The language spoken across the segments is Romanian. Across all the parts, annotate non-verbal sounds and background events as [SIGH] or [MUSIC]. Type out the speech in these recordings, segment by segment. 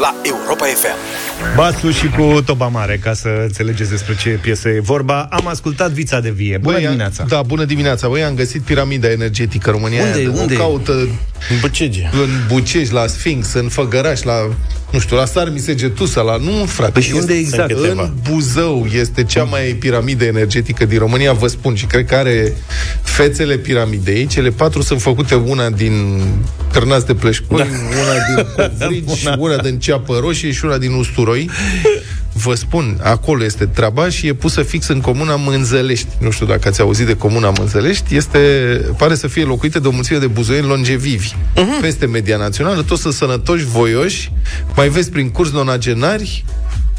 la Europa FM. Basu și cu Toba Mare, ca să înțelegeți despre ce piesă e vorba. Am ascultat Vița de Vie. Bună Băi, dimineața! Da, bună dimineața. Băi, am găsit piramida energetică România. Unde? O Unde? caută În Băcege. în Bucești, la Sfinx, în Făgăraș, la, nu știu, la Sarmi Segetusa, la... Nu, frate. Păi și este- unde exact? În câteva. În Buzău este cea mai piramidă energetică din România, vă spun, și cred că are fețele piramidei. Cele patru sunt făcute una din cărnați de pleșcoi, da. una din [LAUGHS] covrici, una din ceapă roșie și una din usturoi. Vă spun, acolo este treaba și e pusă fix în comuna Mânzălești. Nu știu dacă ați auzit de comuna Mânzălești. Este, pare să fie locuită de o mulțime de buzoieni longevivi. Uh-huh. Peste media națională, toți sunt sănătoși, voioși. Mai vezi prin curs nonagenari,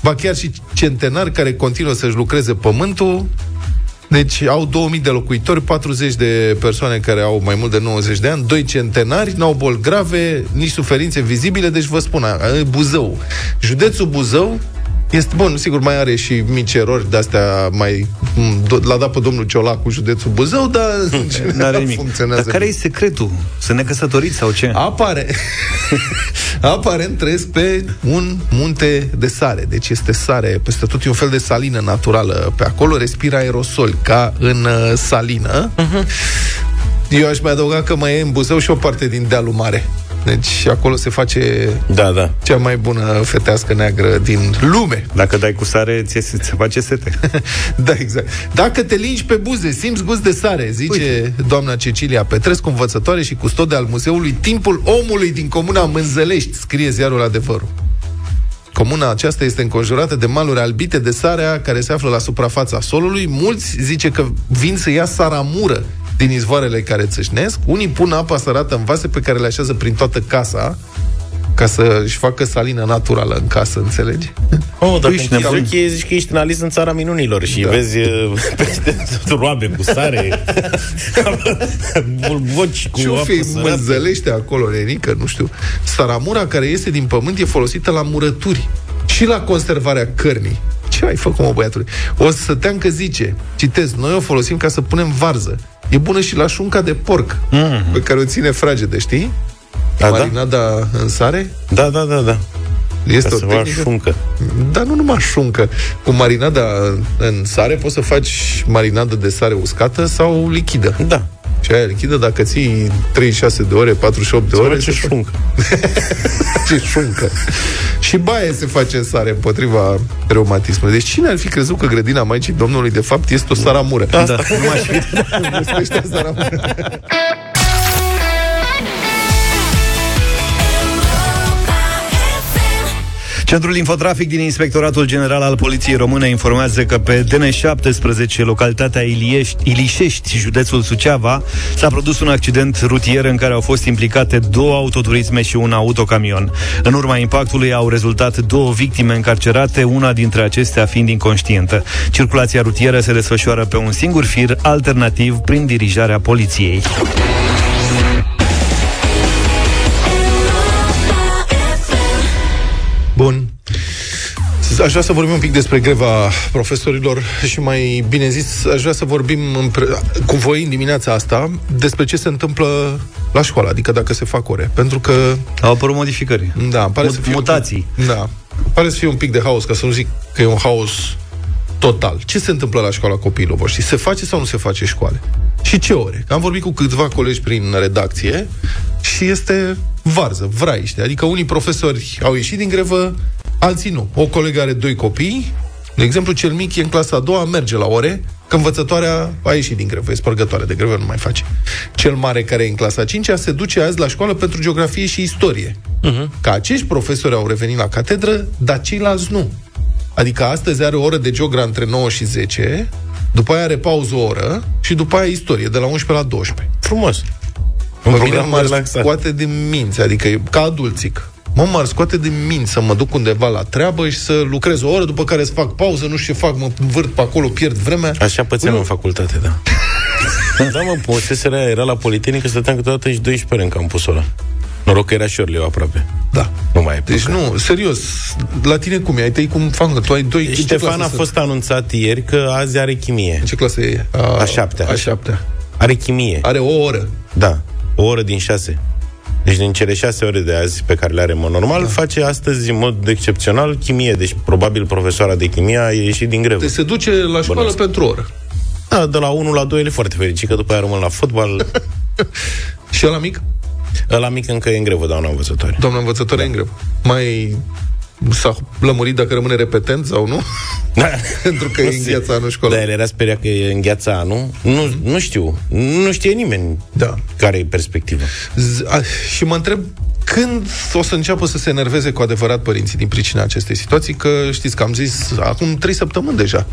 ba chiar și centenari care continuă să-și lucreze pământul. Deci au 2000 de locuitori, 40 de persoane care au mai mult de 90 de ani, doi centenari, n-au boli grave, nici suferințe vizibile, deci vă spun, a- a- Buzău. Județul Buzău este, bun, sigur, mai are și mici erori de-astea, mai, m, do- l-a dat pe domnul Ciolacu județul Buzău, dar în [LAUGHS] N-are general nimic. funcționează. Dar care e secretul? Să ne căsătoriți sau ce? Apare. [LAUGHS] Aparent trăiesc pe un munte de sare. Deci este sare peste tot, e un fel de salină naturală pe acolo, respira aerosol ca în uh, salină. Uh-huh. Eu aș mai adăuga că mai e în Buzău și o parte din dealul mare. Deci acolo se face Da, da. cea mai bună fetească neagră din lume. Dacă dai cu sare, ți se se face sete. [LAUGHS] da, exact. Dacă te lingi pe buze, simți gust de sare, zice Uite. doamna Cecilia Petrescu, învățătoare și custode al Muzeului Timpul Omului din comuna Mânzălești, scrie ziarul Adevărul. Comuna aceasta este înconjurată de maluri albite de sarea care se află la suprafața solului. Mulți zice că vin să ia saramură din izvoarele care țâșnesc. Unii pun apa sărată în vase pe care le așează prin toată casa ca să-și facă salină naturală în casă, înțelegi? Oh, dacă Păi, ești nebun. nebun. zici că ești în Alice în țara minunilor și Da. da. vezi uh, [LAUGHS] peste tot roabe cu sare, [LAUGHS] voci cu Ce o apă fi sărată. mânzălește acolo, nenică, nu știu. Saramura care iese din pământ e folosită la murături și la conservarea cărnii. Ce ai făcut, mă, băiatule? O să teancă zice, citez, noi o folosim ca să punem varză. E bună și la șunca de porc, mm-hmm. pe care o ține fragedă, știi? Da, da? Marinada în sare Da, da, da, da. Este Ca o să faci tehnică. șuncă. Dar nu numai șuncă. Cu marinada în sare poți să faci marinadă de sare uscată sau lichidă. Da. Și aia lichidă, dacă ții 36 de ore, 48 de Să ore, face se fa- șuncă. [LAUGHS] ce șuncă. și baie se face în sare împotriva reumatismului. Deci cine ar fi crezut că grădina Maicii Domnului de fapt este o saramură? Da, nu m-aș fi... Centrul Infotrafic din Inspectoratul General al Poliției Române informează că pe DN17, localitatea Iliești, Ilișești, județul Suceava, s-a produs un accident rutier în care au fost implicate două autoturisme și un autocamion. În urma impactului au rezultat două victime încarcerate, una dintre acestea fiind inconștientă. Circulația rutieră se desfășoară pe un singur fir alternativ prin dirijarea poliției. Aș vrea să vorbim un pic despre greva profesorilor și mai bine zis, aș vrea să vorbim împre- cu voi în dimineața asta despre ce se întâmplă la școală, adică dacă se fac ore. Pentru că Au apărut modificări. Da, pare Mut- să fie mutații. Un pic, da. Pare să fie un pic de haos, ca să nu zic că e un haos total. Ce se întâmplă la școala copiilor voștri? Se face sau nu se face școală? Și ce ore? Am vorbit cu câțiva colegi prin redacție și este varză, vraiște. Adică unii profesori au ieșit din grevă, alții nu. O colegă are doi copii, de exemplu, cel mic e în clasa a doua, merge la ore, că învățătoarea a ieșit din grevă, e spărgătoare de grevă, nu mai face. Cel mare care e în clasa a cincea se duce azi la școală pentru geografie și istorie. Uh-huh. Că acești profesori au revenit la catedră, dar ceilalți nu. Adică astăzi are o oră de geogra între 9 și 10, după aia are pauză o oră și după aia istorie, de la 11 la 12. Frumos. Un Pe mine program m-ar relaxat. scoate din minți, adică e ca adulțic. Mă, m-ar scoate din minți să mă duc undeva la treabă și să lucrez o oră, după care să fac pauză, nu știu ce fac, mă învârt pe acolo, pierd vremea. Așa pățeam Nu. în facultate, da. [LAUGHS] da, mă, poseserea era la Politehnică, stăteam câteodată și 12 ore în campusul ăla. Noroc că era și Orleu aproape. Da. Nu mai e Deci nu, serios, la tine cum e? Ai tăi cum fac? Tu ai doi... în ce Ștefan clasă a sunt? fost anunțat ieri că azi are chimie. În ce clasă e? A șaptea. A șaptea. Are chimie. Are o oră. Da. O oră din șase. Deci din cele șase ore de azi pe care le are în mod normal, da. face astăzi în mod excepțional chimie. Deci probabil profesoara de chimie a ieșit din grevă. Deci se duce la școală Bănesc. pentru o oră. Da, de la 1 la 2 e foarte fericit, că după aia rămân la fotbal. [LAUGHS] Și la mic? La mic încă e în grevă, doamna învățătoare. Doamna învățătoare da. e în grevă. Mai s-a lămurit dacă rămâne repetent sau nu? Da. [LAUGHS] Pentru că nu e îngheața anul școlar. Da, el era speriat că e îngheața anul. Nu, nu știu. Nu știe nimeni da. care e perspectiva. Z- a, și mă întreb când o să înceapă să se enerveze cu adevărat părinții din pricina acestei situații, că știți că am zis acum trei săptămâni deja.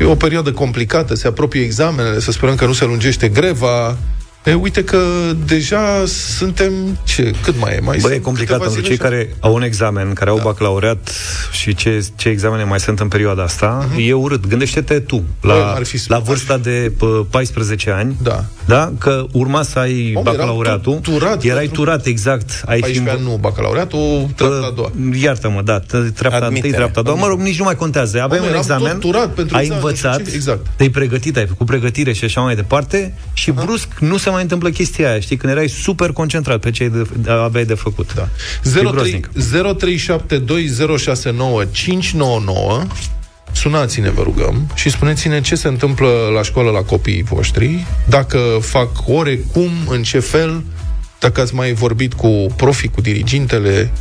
E o perioadă complicată, se apropie examenele, să sperăm că nu se lungește greva, E, uite că deja suntem, ce, cât mai e? Mai Bă, e complicat pentru cei așa? care au un examen, care au da. bacalaureat și ce, ce examene mai sunt în perioada asta, uh-huh. e urât. Gândește-te tu, la, Bă, ar fi, la vârsta ar fi... de p- 14 ani, da. Da? că urma să ai Om, bacalaureatul, turat, erai turat exact. Ai 14 fi... ani nu bacalaureatul, treapta a doua. Iartă-mă, da, treapta întâi, treapta a doua. Mă rog, nici nu mai contează. Avem un examen, turat pentru ai învățat, exact. te-ai pregătit, ai făcut pregătire și așa mai departe și brusc nu se mai întâmplă chestia aia, știi, când erai super concentrat pe ce de, aveai de făcut. Da. 0372069599 Sunați-ne, vă rugăm, și spuneți-ne ce se întâmplă la școală la copiii voștri, dacă fac ore, cum, în ce fel, dacă ați mai vorbit cu profi, cu dirigintele,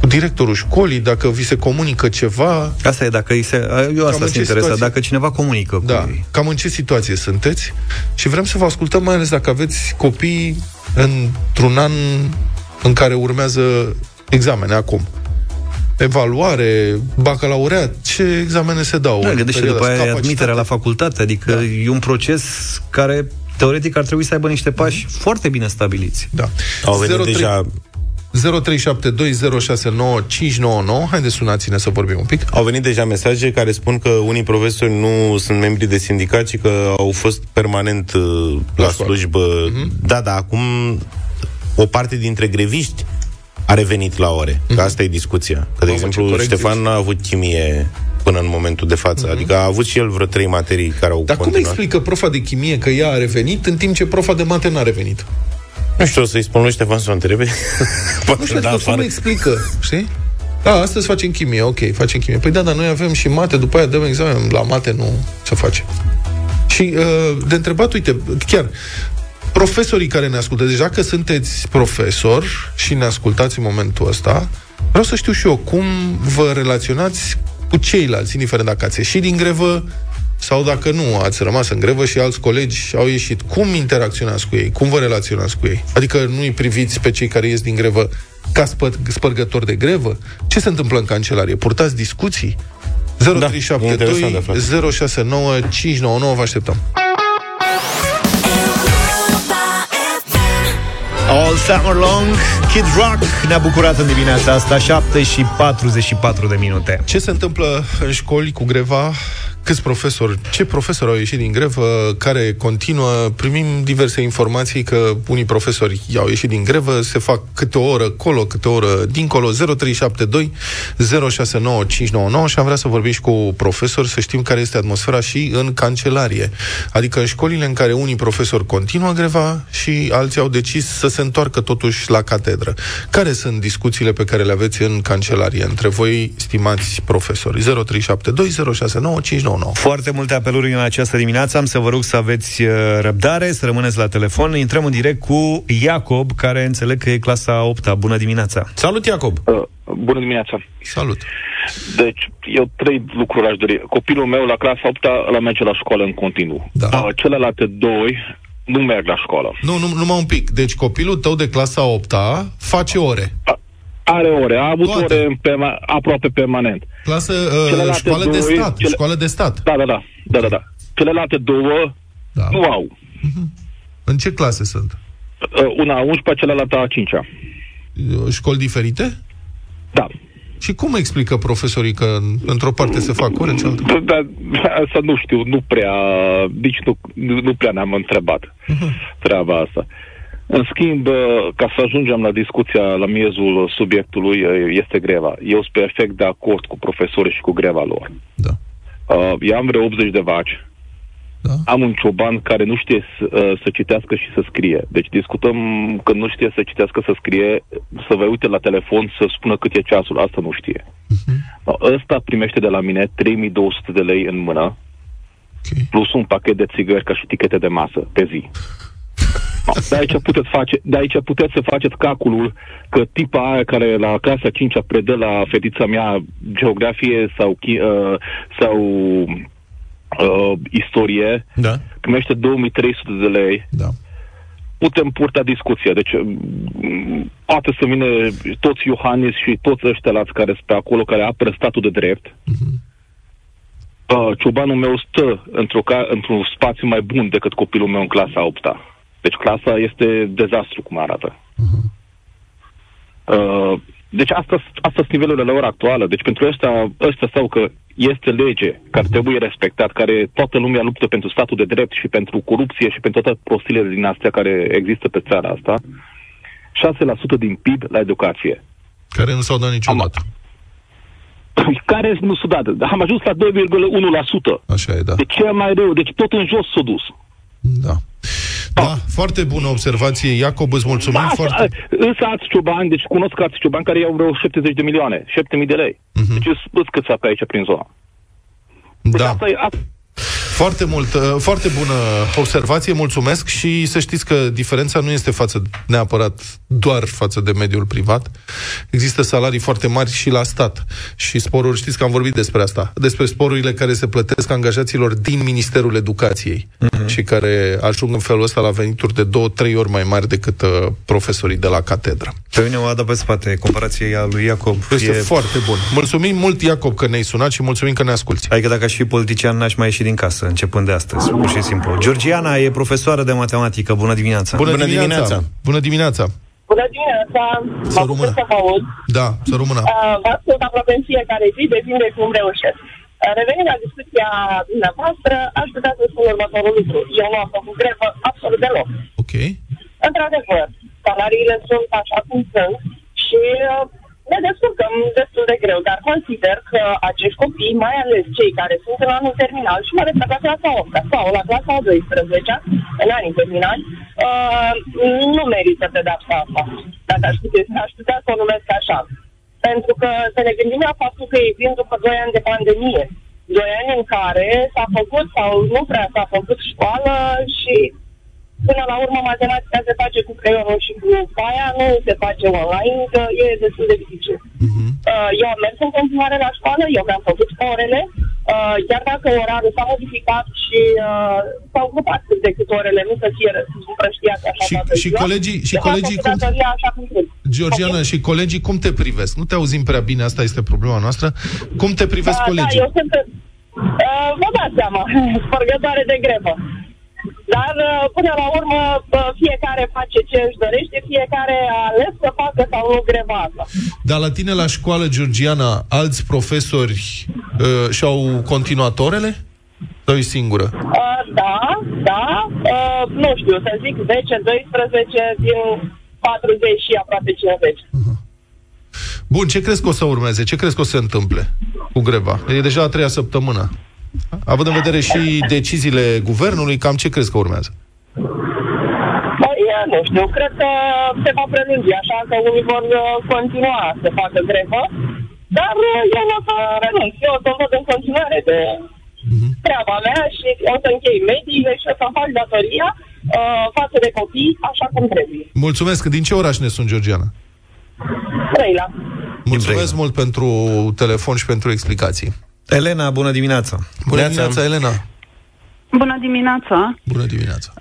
cu directorul școlii, dacă vi se comunică ceva. Asta e, dacă îi se, eu asta sunt interesat, dacă cineva comunică da, cu ei. Cam în ce situație sunteți și vrem să vă ascultăm, mai ales dacă aveți copii într-un an în care urmează examene acum. Evaluare, bacalaureat, ce examene se dau? Da, gândește după aia admiterea la facultate, adică da. e un proces care teoretic ar trebui să aibă niște pași mm-hmm. foarte bine stabiliți. Da. Au venit 03... deja 0372069599. Haideți, sunați-ne să vorbim un pic. Au venit deja mesaje care spun că unii profesori nu sunt membri de sindicat, ci că au fost permanent uh, la, la slujbă. Mm-hmm. Da, da, acum o parte dintre greviști a revenit la ore. Mm-hmm. Că asta e discuția. Că, de Mamă, exemplu, Ștefan n-a avut chimie până în momentul de față. Mm-hmm. Adică a avut și el vreo trei materii care au Dar continuat. cum explică profa de chimie că ea a revenit, în timp ce profa de mate n-a revenit? Nu știu, o să-i spun lui Ștefan să o întrebe. [LAUGHS] nu știu, da, cum explică, știi? Da, astăzi facem chimie, ok, facem chimie. Păi da, dar noi avem și mate, după aia dăm examen la mate, nu ce face. Și uh, de întrebat, uite, chiar, profesorii care ne ascultă, deja că sunteți profesor și ne ascultați în momentul ăsta, vreau să știu și eu cum vă relaționați cu ceilalți, indiferent dacă ați ieșit din grevă, sau dacă nu, ați rămas în grevă și alți colegi au ieșit. Cum interacționați cu ei? Cum vă relaționați cu ei? Adică nu îi priviți pe cei care ies din grevă ca spă- spărgători de grevă? Ce se întâmplă în cancelarie? Purtați discuții? 0372 da, 069 599 vă așteptăm. All Summer Long, Kid Rock Ne-a bucurat în dimineața asta 7 și 44 de minute Ce se întâmplă în școli cu greva? Câți profesori, ce profesori au ieșit din grevă, care continuă, primim diverse informații că unii profesori au ieșit din grevă, se fac câte o oră colo, câte o oră dincolo, 0372 069599 și am vrea să vorbim și cu profesori, să știm care este atmosfera și în cancelarie. Adică în școlile în care unii profesori continuă greva și alții au decis să se întoarcă totuși la catedră. Care sunt discuțiile pe care le aveți în cancelarie între voi, stimați profesori? 0372 069599 nou. Foarte multe apeluri în această dimineață. Am să vă rog să aveți uh, răbdare, să rămâneți la telefon. Intrăm în direct cu Iacob, care înțeleg că e clasa 8 -a. Bună dimineața! Salut, Iacob! Uh, bună dimineața! Salut! Deci, eu trei lucruri aș dori. Copilul meu la clasa 8 la merge la școală în continuu. Da. Uh, celelalte doi nu merg la școală. Nu, nu, numai un pic. Deci copilul tău de clasa 8 face ore. A, are ore, a avut Toate. ore perma- aproape permanent. Clasă, uh, școală doi, de stat, cele... școală de stat. Da, da, da, da, da, da. Celelalte două da. nu au. Uh-huh. În ce clase sunt? Uh, una a 11, celălaltă a 5 uh, Școli diferite? Da. Și cum explică profesorii că într-o parte se fac ore, cealaltă? Da, da, asta nu știu, nu prea, nici nu, nu prea ne-am întrebat uh-huh. treaba asta. În schimb, ca să ajungem la discuția la miezul subiectului, este greva. Eu sunt perfect de acord cu profesorii și cu greva lor. Da. Uh, eu am vreo 80 de vaci. Da. Am un cioban care nu știe să, uh, să citească și să scrie. Deci discutăm că nu știe să citească, să scrie, să vă uite la telefon, să spună cât e ceasul. Asta nu știe. Uh-huh. Ăsta primește de la mine 3200 de lei în mână, okay. plus un pachet de țigări ca și tichete de masă pe zi. [LAUGHS] [LAUGHS] De aici puteți, face, de aici puteți să faceți calculul că tipa aia care la clasa 5 predă la fetița mea geografie sau, uh, sau uh, istorie, da. primește 2300 de lei. Da. Putem purta discuția. Deci mm, poate să vină toți Iohannis și toți ăștia lați care sunt pe acolo, care apără statul de drept. Uh-huh. Uh, ciobanul meu stă într-o ca, într-un spațiu mai bun decât copilul meu în clasa 8 -a. Deci clasa este dezastru cum arată. Uh-huh. Uh, deci asta, asta sunt nivelurile la ora actuală. Deci pentru ăsta, ăsta sau că este lege care trebuie respectat, care toată lumea luptă pentru statul de drept și pentru corupție și pentru toate prostile din astea care există pe țara asta, 6% din PIB la educație. Care nu s-au dat niciodată. Am, [CLEARS THROAT] care nu s-au dat. Am ajuns la 2,1%. Așa e, da. Deci ce mai rău. Deci tot în jos s-a dus. Da. Da, foarte bună observație, Iacob, îți mulțumim da, foarte... Însă alți ciobani, deci cunosc alți ciobani care iau vreo 70 de milioane, 7000 de lei. Uh-huh. Deci îți câți pe aici prin zona. Deci da. Asta e, asta, foarte mult, uh, foarte bună observație, mulțumesc și să știți că diferența nu este față neapărat doar față de mediul privat. Există salarii foarte mari și la stat. Și sporuri, știți că am vorbit despre asta, despre sporurile care se plătesc angajaților din Ministerul Educației uh-huh. și care ajung în felul ăsta la venituri de două, trei ori mai mari decât uh, profesorii de la catedră. Pe mine o adă pe spate, comparația lui Iacob. Este e... foarte bun. Mulțumim mult, Iacob, că ne-ai sunat și mulțumim că ne asculti. Adică dacă aș fi politician, n-aș mai ieși din casă începând de astăzi, pur și simplu. Georgiana e profesoară de matematică. Bună dimineața! Bună, Bună dimineața! Bună dimineața! Bună dimineața! Să rămână. Să vă aud. Da, să rămână. Uh, vă ascult aproape în fiecare zi, depinde cum reușesc. Uh, revenind la discuția dumneavoastră, aș putea să spun următorul lucru. Eu nu am făcut grevă absolut deloc. Ok. Într-adevăr, salariile sunt așa cum sunt și uh, ne descurcăm destul de greu, dar consider că acești copii, mai ales cei care sunt în anul terminal și mai ales la clasa 8 sau la clasa 12 în anii terminali, uh, nu merită pedapsa asta, dacă aș putea, aș putea să o numesc așa. Pentru că să ne gândim la faptul că ei vin după 2 ani de pandemie, 2 ani în care s-a făcut sau nu prea s-a făcut școală și Până la urmă, matematica se face cu creionul și cu foaia, nu se face online, că e destul de dificil. Uh-huh. Eu am mers în continuare la școală, eu mi-am făcut orele, uh, chiar dacă orarul s-a modificat și uh, s-au ocupat cât de cât orele, nu să fie împrăștiate așa și, toată și ziua. colegii, și colegii cum... Așa cum Georgiana, okay. și colegii cum te privesc? Nu te auzim prea bine, asta este problema noastră. Cum te privesc da, colegii? Da, eu sunt... Uh, vă dați seama, [LAUGHS] spărgătoare de grevă. Dar, uh, până la urmă, uh, fiecare face ce își dorește, fiecare a ales să facă sau nu greva asta. Dar la tine la școală, Georgiana, alți profesori uh, și-au continuat orele? Sau e singură? Uh, da, da. Uh, nu știu, să zic 10, 12 din 40 și aproape 50. Uh-huh. Bun, ce crezi că o să urmeze? Ce crezi că o să se întâmple cu greva? E deja a treia săptămână. Având în vedere și deciziile guvernului, cam ce crezi că urmează? Păi, nu știu, cred că se va prelungi, așa că unii vor uh, continua să facă grevă, dar uh, eu nu o să renunț. Eu o să văd în continuare de mhm. treaba mea și o să închei mediile și o să fac datoria uh, față de copii așa cum trebuie. Mulțumesc. Din ce oraș ne sunt, Georgiana? Brăila. Mulțumesc mult pentru telefon și pentru explicații. Elena, bună dimineața! Bună dimineața, Elena! Bună dimineața! Bună dimineața!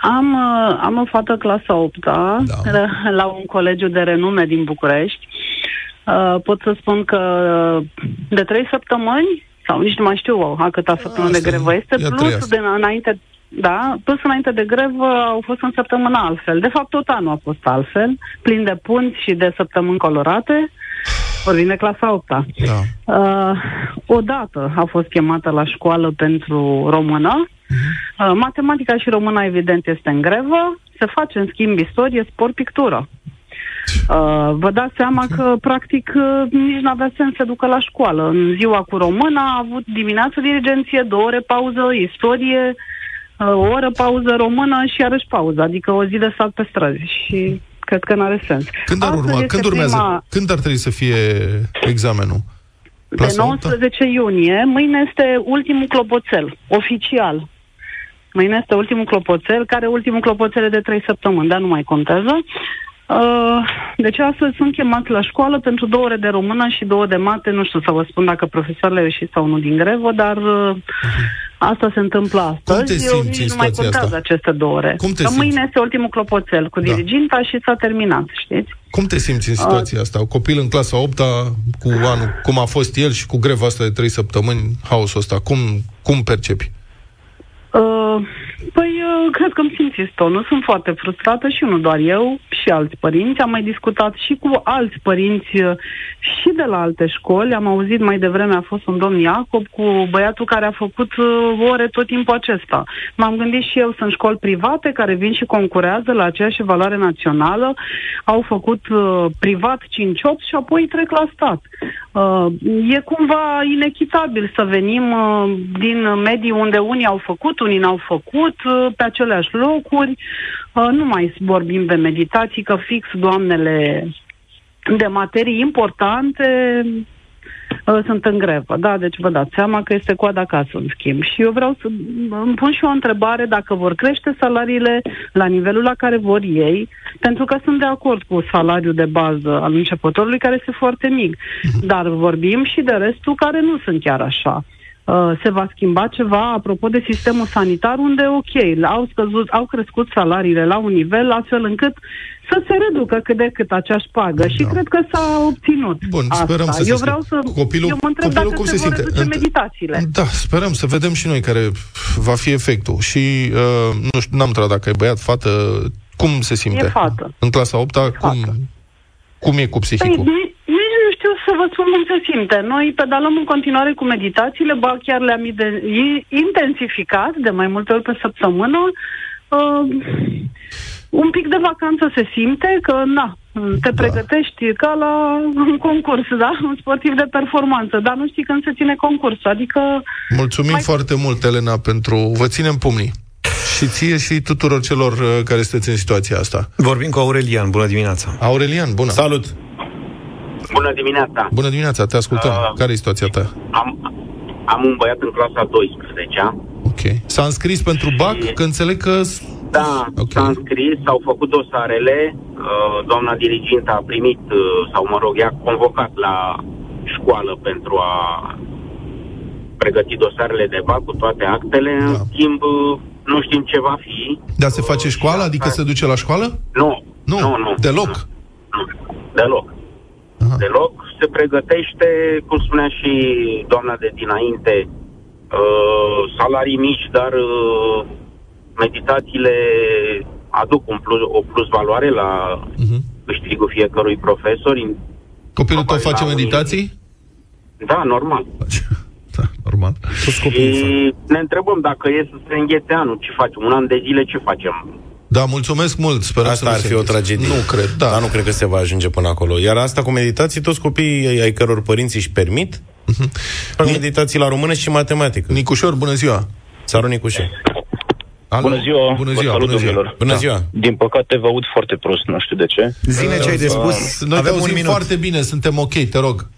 Am, uh, am o fată clasa 8 da. [LAUGHS] la un colegiu de renume din București. Uh, pot să spun că de trei săptămâni, sau nici nu mai știu a câta săptămână de grevă este, plus de înainte, da, plus înainte de grevă au fost în săptămână altfel. De fapt, tot anul a fost altfel, plin de punți și de săptămâni colorate. Vorbim de clasa 8 -a. Da. Uh, odată a fost chemată la școală pentru română. Uh-huh. Uh, matematica și româna, evident, este în grevă. Se face, în schimb, istorie, sport, pictură. Uh, vă dați seama că, practic, uh, nici nu avea sens să ducă la școală. În ziua cu română a avut dimineață dirigenție, două ore pauză, istorie, uh, o oră pauză română și iarăși pauză, adică o zi de stat pe străzi. Și cred că nu are sens. Când ar, urma, când urmează? Prima... Când ar trebui să fie examenul? Clasa pe 19 8? iunie. Mâine este ultimul clopoțel, oficial. Mâine este ultimul clopoțel, care ultimul clopoțel de 3 săptămâni, dar nu mai contează. Uh, deci astăzi sunt chemați la școală pentru două ore de română și două de mate. Nu știu să vă spun dacă profesoarele ieșit sau nu din grevă, dar uh, asta se întâmplă astăzi. Cum te simți Eu nici nu mai contează asta? aceste două ore. Cum te că simți? mâine este ultimul clopoțel cu da. diriginta și s-a terminat, știți? Cum te simți în situația uh, asta? Copil în clasa 8 cu anul, cum a fost el și cu greva asta de 3 săptămâni, haosul ăsta, cum, cum percepi? Uh, păi, uh, cred că îmi simțiți tonul. Sunt foarte frustrată și nu doar eu, și alți părinți. Am mai discutat și cu alți părinți uh, și de la alte școli. Am auzit mai devreme, a fost un domn Iacob cu băiatul care a făcut uh, ore tot timpul acesta. M-am gândit și eu, sunt școli private care vin și concurează la aceeași valoare națională. Au făcut uh, privat 5-8 și apoi trec la stat. Uh, e cumva inechitabil să venim uh, din medii unde unii au făcut, unii n-au făcut, uh, pe aceleași locuri. Uh, nu mai vorbim de meditații, că fix doamnele de materii importante uh, sunt în grevă. Da, deci vă dați seama că este coada acasă, în schimb. Și eu vreau să îmi pun și o întrebare dacă vor crește salariile la nivelul la care vor ei, pentru că sunt de acord cu salariul de bază al începătorului, care este foarte mic. Mhm. Dar vorbim și de restul care nu sunt chiar așa. Uh, se va schimba ceva apropo de sistemul sanitar, unde, ok, au, scăzut, au crescut salariile la un nivel astfel încât să se reducă cât de cât aceeași pagă. Da. Și cred că s-a obținut Bun, asta. sperăm să Eu se vreau să... Copilul, eu mă întreb copilul dacă cum se, se vor simte? reduce meditațiile. Da, sperăm să vedem și noi care va fi efectul. Și, uh, nu știu, n-am întrebat dacă e băiat, fată, cum se simte? E fată. În clasa 8 cum, cum e cu psihicul? Păi, știu să vă spun cum se simte. Noi pedalăm în continuare cu meditațiile, ba chiar le-am intensificat de mai multe ori pe săptămână. Uh, un pic de vacanță se simte că, na, te da. pregătești ca la un concurs, da? Un sportiv de performanță, dar nu știi când se ține concursul, adică... Mulțumim mai... foarte mult, Elena, pentru... Vă ținem pumnii. Și ție și tuturor celor uh, care sunteți în situația asta. Vorbim cu Aurelian. Bună dimineața! Aurelian, bună! Salut! Bună dimineața! Bună dimineața, te ascultăm. Uh, Care e situația ta? Am, am un băiat în clasa 12 Ok. S-a înscris pentru BAC? Că înțeleg că... Da, okay. s-a înscris, s-au făcut dosarele, uh, doamna dirigintă a primit, uh, sau mă rog, i-a convocat la școală pentru a pregăti dosarele de BAC cu toate actele, da. în schimb nu știm ce va fi. Dar se face școală? Adică se duce la școală? Nu. Nu, nu, nu deloc? Nu, deloc. Aha. deloc. Se pregătește, cum spunea și doamna de dinainte, uh, salarii mici, dar uh, meditațiile aduc un plus, o plus valoare la uh-huh. câștigul fiecărui profesor. Copilul tău face meditații? Da, normal. [LAUGHS] Da, normal. Și ne întrebăm dacă e să se înghete anul, ce facem? Un an de zile ce facem? Da, mulțumesc mult. Sperăm asta să ar fi o tragedie. Nu cred, da. Dar nu cred că se va ajunge până acolo. Iar asta cu meditații, toți copiii ai căror părinți își permit, uh-huh. fac meditații la română și matematică. Nicușor, bună ziua! Saru Nicușor. Alo? Bună ziua! Bună ziua! Bună ziua! Bună ziua. Da. Din păcate vă aud foarte prost, nu știu de ce. Zine ce ai de spus. Noi Avem te auzim foarte bine, suntem ok, te rog.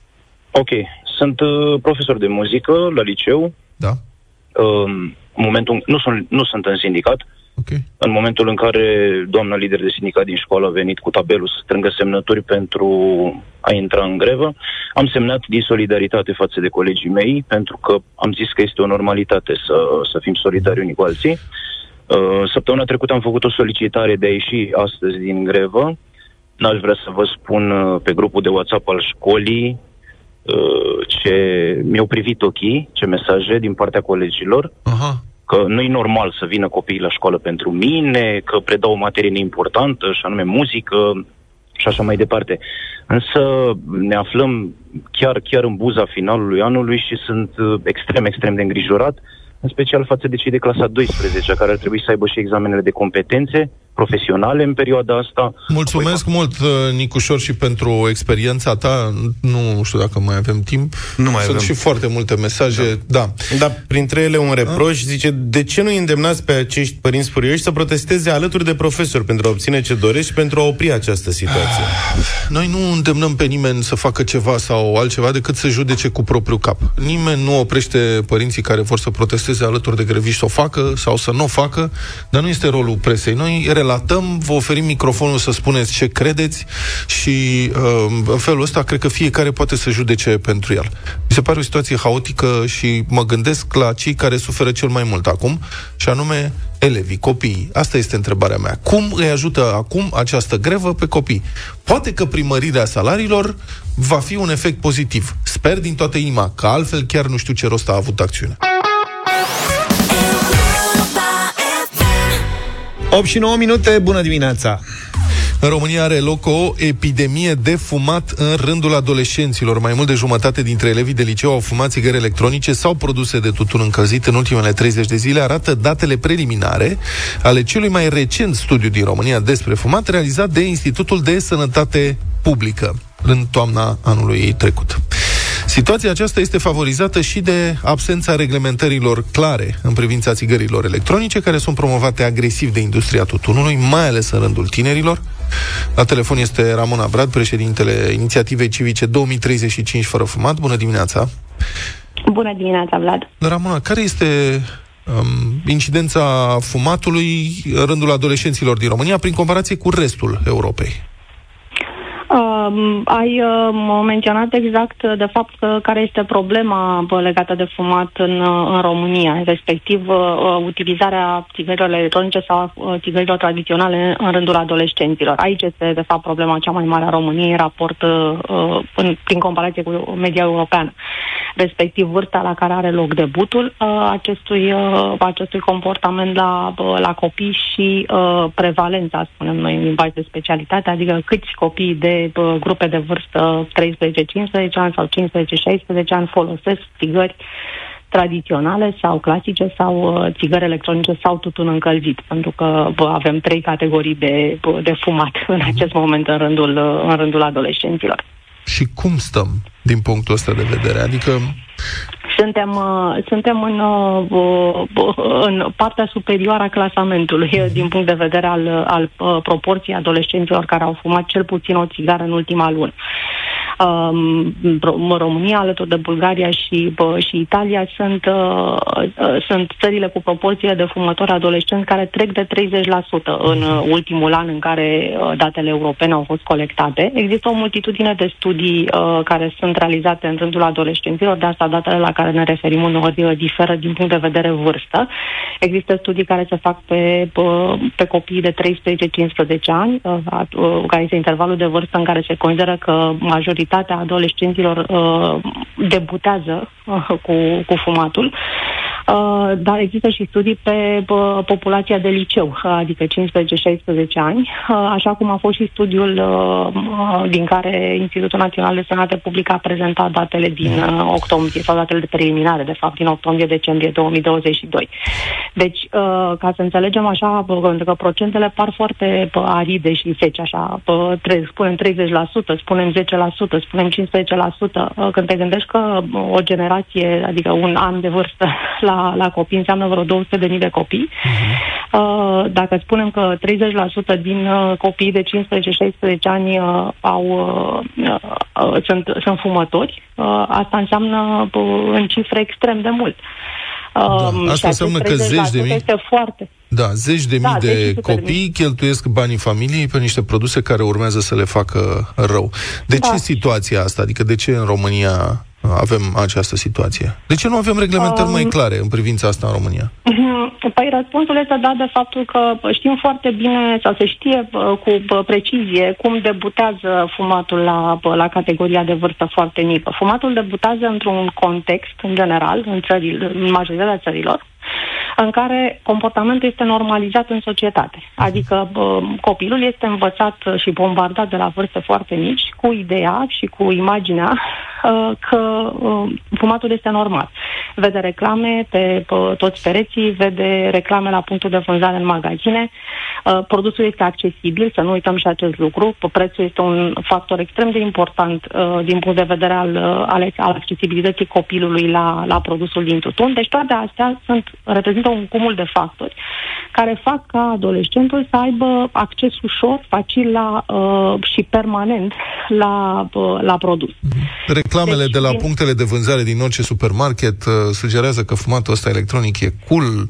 Ok. Sunt uh, profesor de muzică la liceu. Da. Uh, în momentul, nu, sunt, nu sunt în sindicat. Uh, Okay. În momentul în care doamna lider de sindicat din școală a venit cu tabelul să strângă semnături pentru a intra în grevă, am semnat din solidaritate față de colegii mei, pentru că am zis că este o normalitate să, să fim solidari unii cu alții. Uh, săptămâna trecută am făcut o solicitare de a ieși astăzi din grevă. N-aș vrea să vă spun uh, pe grupul de WhatsApp al școlii uh, ce mi-au privit ochii, ce mesaje din partea colegilor. Aha că nu e normal să vină copiii la școală pentru mine, că predau o materie neimportantă, și anume muzică și așa mai departe. Însă ne aflăm chiar, chiar în buza finalului anului și sunt uh, extrem, extrem de îngrijorat, în special față de cei de clasa 12, care ar trebui să aibă și examenele de competențe profesionale în perioada asta. Mulțumesc Apoi, mult, uh, Nicușor, și pentru experiența ta. Nu știu dacă mai avem timp. Nu mai Sunt avem. și foarte multe mesaje. Da. da. Dar printre ele un reproș, zice, de ce nu îndemnați pe acești părinți furioși să protesteze alături de profesori pentru a obține ce doresc și pentru a opri această situație? [SIGHS] Noi nu îndemnăm pe nimeni să facă ceva sau altceva decât să judece cu propriul cap. Nimeni nu oprește părinții care vor să protesteze alături de greviști să o facă sau să nu o facă, dar nu este rolul presei. Noi relatăm, vă oferim microfonul să spuneți ce credeți și uh, în felul ăsta cred că fiecare poate să judece pentru el. Mi se pare o situație haotică și mă gândesc la cei care suferă cel mai mult acum, și anume elevii, copiii. Asta este întrebarea mea. Cum îi ajută acum această grevă pe copii? Poate că primărirea salariilor va fi un efect pozitiv. Sper din toată inima, că altfel chiar nu știu ce rost a avut acțiunea. 8 și 9 minute, bună dimineața! În România are loc o epidemie de fumat în rândul adolescenților. Mai mult de jumătate dintre elevii de liceu au fumat țigări electronice sau produse de tutun încălzit în ultimele 30 de zile, arată datele preliminare ale celui mai recent studiu din România despre fumat, realizat de Institutul de Sănătate Publică în toamna anului trecut. Situația aceasta este favorizată și de absența reglementărilor clare în privința țigărilor electronice, care sunt promovate agresiv de industria tutunului, mai ales în rândul tinerilor. La telefon este Ramona Brad, președintele inițiativei civice 2035 fără fumat. Bună dimineața! Bună dimineața, Vlad! Ramona, care este um, incidența fumatului în rândul adolescenților din România prin comparație cu restul Europei? Uh, ai uh, menționat exact, uh, de fapt, uh, care este problema uh, legată de fumat în, uh, în România, respectiv uh, uh, utilizarea țigărilor electronice sau uh, țigărilor tradiționale în rândul adolescenților. Aici este, de fapt, problema cea mai mare a României în raport uh, în, prin comparație cu media europeană, respectiv vârsta la care are loc debutul uh, acestui, uh, acestui comportament la, uh, la copii și uh, prevalența, spunem noi, în limbaj de specialitate, adică câți copii de uh, grupe de vârstă 13-15 ani sau 15-16 ani folosesc țigări tradiționale sau clasice sau uh, țigări electronice sau tutun încălzit, pentru că bă, avem trei categorii de, bă, de fumat [LAUGHS] în acest moment în rândul, uh, în rândul adolescenților. Și cum stăm din punctul ăsta de vedere? Adică Suntem, uh, suntem în, uh, uh, în partea superioară a clasamentului uh, din punct de vedere al, al uh, proporției adolescenților care au fumat cel puțin o țigară în ultima lună. Um, Ro- România, alături de Bulgaria și, bă, și Italia, sunt, uh, uh, sunt țările cu proporție de fumători adolescenți care trec de 30% în uh, ultimul an în care uh, datele europene au fost colectate. Există o multitudine de studii uh, care sunt realizate în rândul adolescenților, de asta datele la care ne referim uneori uh, diferă din punct de vedere vârstă. Există studii care se fac pe, pe, pe copiii de 13-15 ani, uh, uh, care este intervalul de vârstă în care se consideră că majoritatea adolescenților uh, debutează uh, cu, cu fumatul. Uh, dar există și studii pe uh, populația de liceu, uh, adică 15-16 ani, uh, așa cum a fost și studiul uh, uh, din care Institutul Național de Sănătate Publică a prezentat datele din uh, octombrie, sau datele de preliminare, de fapt, din octombrie-decembrie 2022. Deci, uh, ca să înțelegem așa, bă, pentru că procentele par foarte bă, aride și seci, așa, bă, tre- spunem 30%, spunem 10%, spunem 15%, uh, când te gândești că bă, o generație, adică un an de vârstă [LAUGHS] la, la copii înseamnă vreo 200.000 de copii, uh, dacă spunem că 30% din uh, copiii de 15-16 ani uh, au, uh, uh, sunt, sunt fumători, uh, asta înseamnă uh, în cifre extrem de mult. Da, Um, asta și înseamnă că acest zeci de 30% mii- Este foarte. Da, zeci de Da, mii zeci de și sute de copii cheltuiesc banii familiei pe niște produse care urmează să le facă rău. De Da. ce situația asta? Adică de ce în România avem această situație? De ce nu avem reglementări Um, mai clare în privința asta în România? Păi răspunsul este dat de faptul că știm foarte bine sau se știe bă, cu bă, precizie cum debutează fumatul la, bă, la categoria de vârstă foarte mică. Fumatul debutează într-un context, în general, în, țările, în majoritatea țărilor, în care comportamentul este normalizat în societate. Adică bă, copilul este învățat și bombardat de la vârste foarte mici cu ideea și cu imaginea uh, că uh, fumatul este normal. Vede reclame pe, pe toți pereții, vede reclame la punctul de vânzare în magazine, uh, produsul este accesibil, să nu uităm și acest lucru, prețul este un factor extrem de important uh, din punct de vedere al, uh, al, al accesibilității copilului la, la produsul din tutun. Deci toate astea sunt, reprezintă un cumul de factori care fac ca adolescentul să aibă acces ușor, facil la, uh, și permanent la, uh, la produs. Reclamele deci, de la din... punctele de vânzare din orice supermarket uh, sugerează că fumatul ăsta electronic e cool,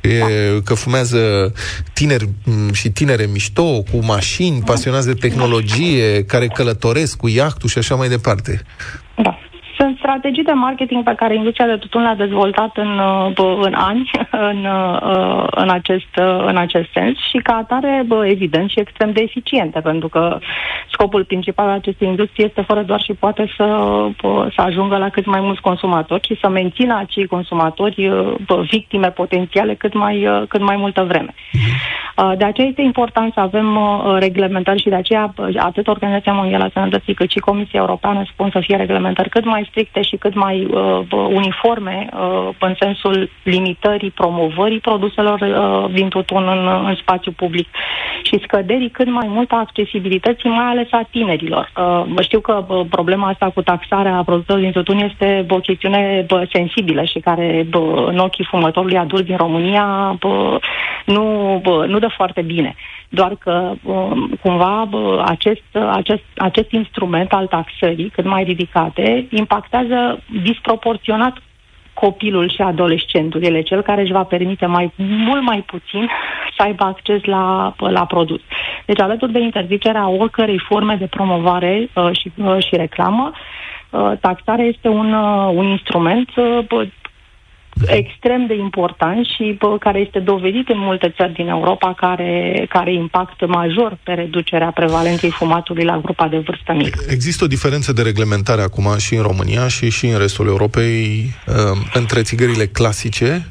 e, da. că fumează tineri mm, și tinere mișto, cu mașini, pasionați de tehnologie, care călătoresc cu iahtul și așa mai departe. Da. Sunt strategii de marketing pe care industria de tutun le-a dezvoltat în, uh, în ani [LAUGHS] în, uh, în, acest, uh, în acest sens și ca atare, evident, și extrem de eficiente, pentru că scopul principal al acestei industrie este fără doar și poate să, să ajungă la cât mai mulți consumatori și să mențină acei consumatori victime potențiale cât mai, cât mai multă vreme. Mhm. De aceea este important să avem reglementări și de aceea atât Organizația Mondială a Sănătății cât și Comisia Europeană spun să fie reglementări cât mai stricte și cât mai uh, uniforme uh, în sensul limitării, promovării produselor uh, din tutun în, în spațiu public și scăderii cât mai mult a accesibilității, mai ales a tinerilor. Uh, știu că uh, problema asta cu taxarea produselor din tutun este o chestiune uh, sensibilă și care uh, în ochii fumătorului adult din România uh, nu, uh, nu dă foarte bine doar că um, cumva acest, acest, acest instrument al taxării, cât mai ridicate, impactează disproporționat copilul și adolescentul. El e cel care își va permite mai mult mai puțin să aibă acces la, la produs. Deci, alături de interzicerea oricărei forme de promovare uh, și, uh, și reclamă, uh, taxarea este un, uh, un instrument uh, extrem de important și bă, care este dovedit în multe țări din Europa care, care impact major pe reducerea prevalenței fumatului la grupa de vârstă mică. Există o diferență de reglementare acum și în România și și în restul Europei uh, între țigările clasice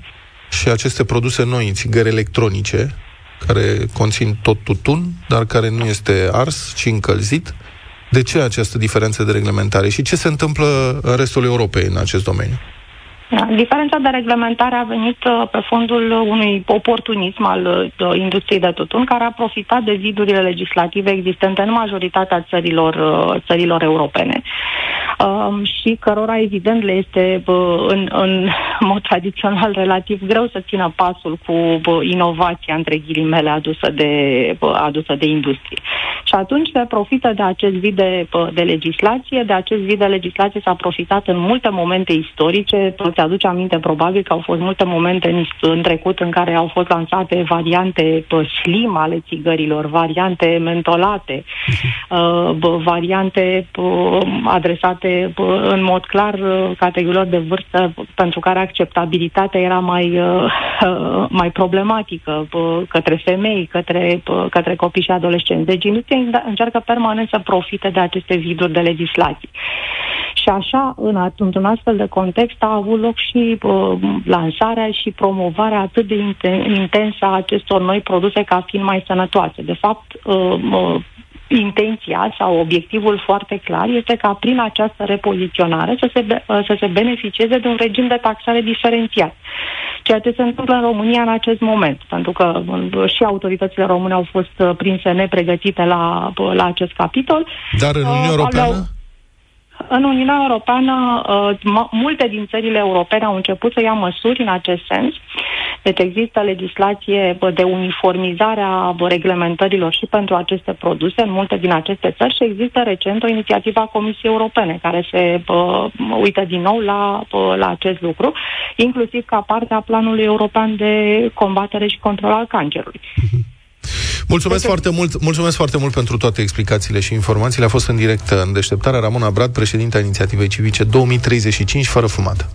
și aceste produse noi, țigări electronice, care conțin tot tutun, dar care nu este ars, ci încălzit. De ce această diferență de reglementare și ce se întâmplă în restul Europei în acest domeniu? Da. Diferența de reglementare a venit uh, pe fondul unui oportunism al uh, industriei de tutun, care a profitat de vidurile legislative existente în majoritatea țărilor, uh, țărilor europene um, și cărora, evident, le este în, în mod tradițional relativ greu să țină pasul cu inovația, între ghilimele, adusă de, adusă de industrie. Și atunci se profită de acest vid de, de legislație, de acest vid de legislație s-a profitat în multe momente istorice, îți aduce aminte probabil că au fost multe momente în, în trecut în care au fost lansate variante slim ale țigărilor, variante mentolate, uh, variante uh, adresate uh, în mod clar uh, categoriilor de vârstă pentru care acceptabilitatea era mai, uh, uh, mai problematică uh, către femei, către, uh, către copii și adolescenți. Deci industria încearcă permanent să profite de aceste viduri de legislație. Și așa, în, într-un astfel de context, a avut loc și uh, lansarea și promovarea atât de intensă a acestor noi produse ca fiind mai sănătoase. De fapt, uh, uh, intenția sau obiectivul foarte clar este ca prin această repoziționare să se, uh, să se beneficieze de un regim de taxare diferențiat. Ceea ce se întâmplă în România în acest moment, pentru că uh, și autoritățile române au fost uh, prinse nepregătite la, la acest capitol. Dar în Uniunea Europeană? În Uniunea Europeană, uh, multe din țările europene au început să ia măsuri în acest sens. Deci există legislație de uniformizare a reglementărilor și pentru aceste produse în multe din aceste țări și există recent o inițiativă a Comisiei Europene care se uh, uită din nou la, uh, la acest lucru, inclusiv ca parte a Planului European de Combatere și Control al Cancerului. Mulțumesc deci- foarte mult, mulțumesc foarte mult pentru toate explicațiile și informațiile. A fost în direct în deșteptarea Ramona Brad, președinta inițiativei civice 2035 fără fumat.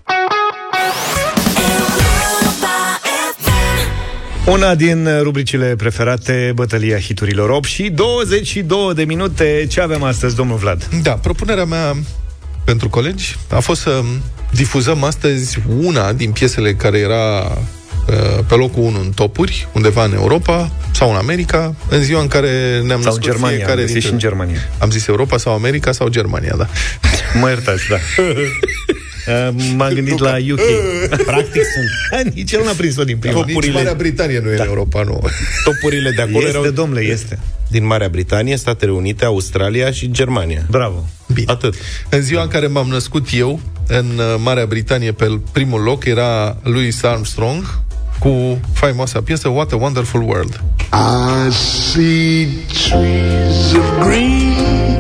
Una din rubricile preferate, bătălia hiturilor 8 și 22 de minute. Ce avem astăzi, domnul Vlad? Da, propunerea mea pentru colegi a fost să difuzăm astăzi una din piesele care era Uh, pe locul 1 în topuri, undeva în Europa sau în America, în ziua în care ne-am sau născut Germania, fiecare dintre... și în Germania. Am zis Europa sau America sau Germania, da. [LAUGHS] Mă iertați, da. Uh, m-am gândit la UK. [LAUGHS] Practic sunt. [LAUGHS] Nici el n-a prins-o din prima. Nici Marea Britanie nu e da. în Europa, nu. Topurile de acolo Este, erau domnule, este. din Marea Britanie, Statele Unite, Australia și Germania. Bravo. Bine. Atât. În ziua în care m-am născut eu, în uh, Marea Britanie, pe primul loc, era Louis Armstrong cu faimoasa piesă What a Wonderful World. I see trees of green,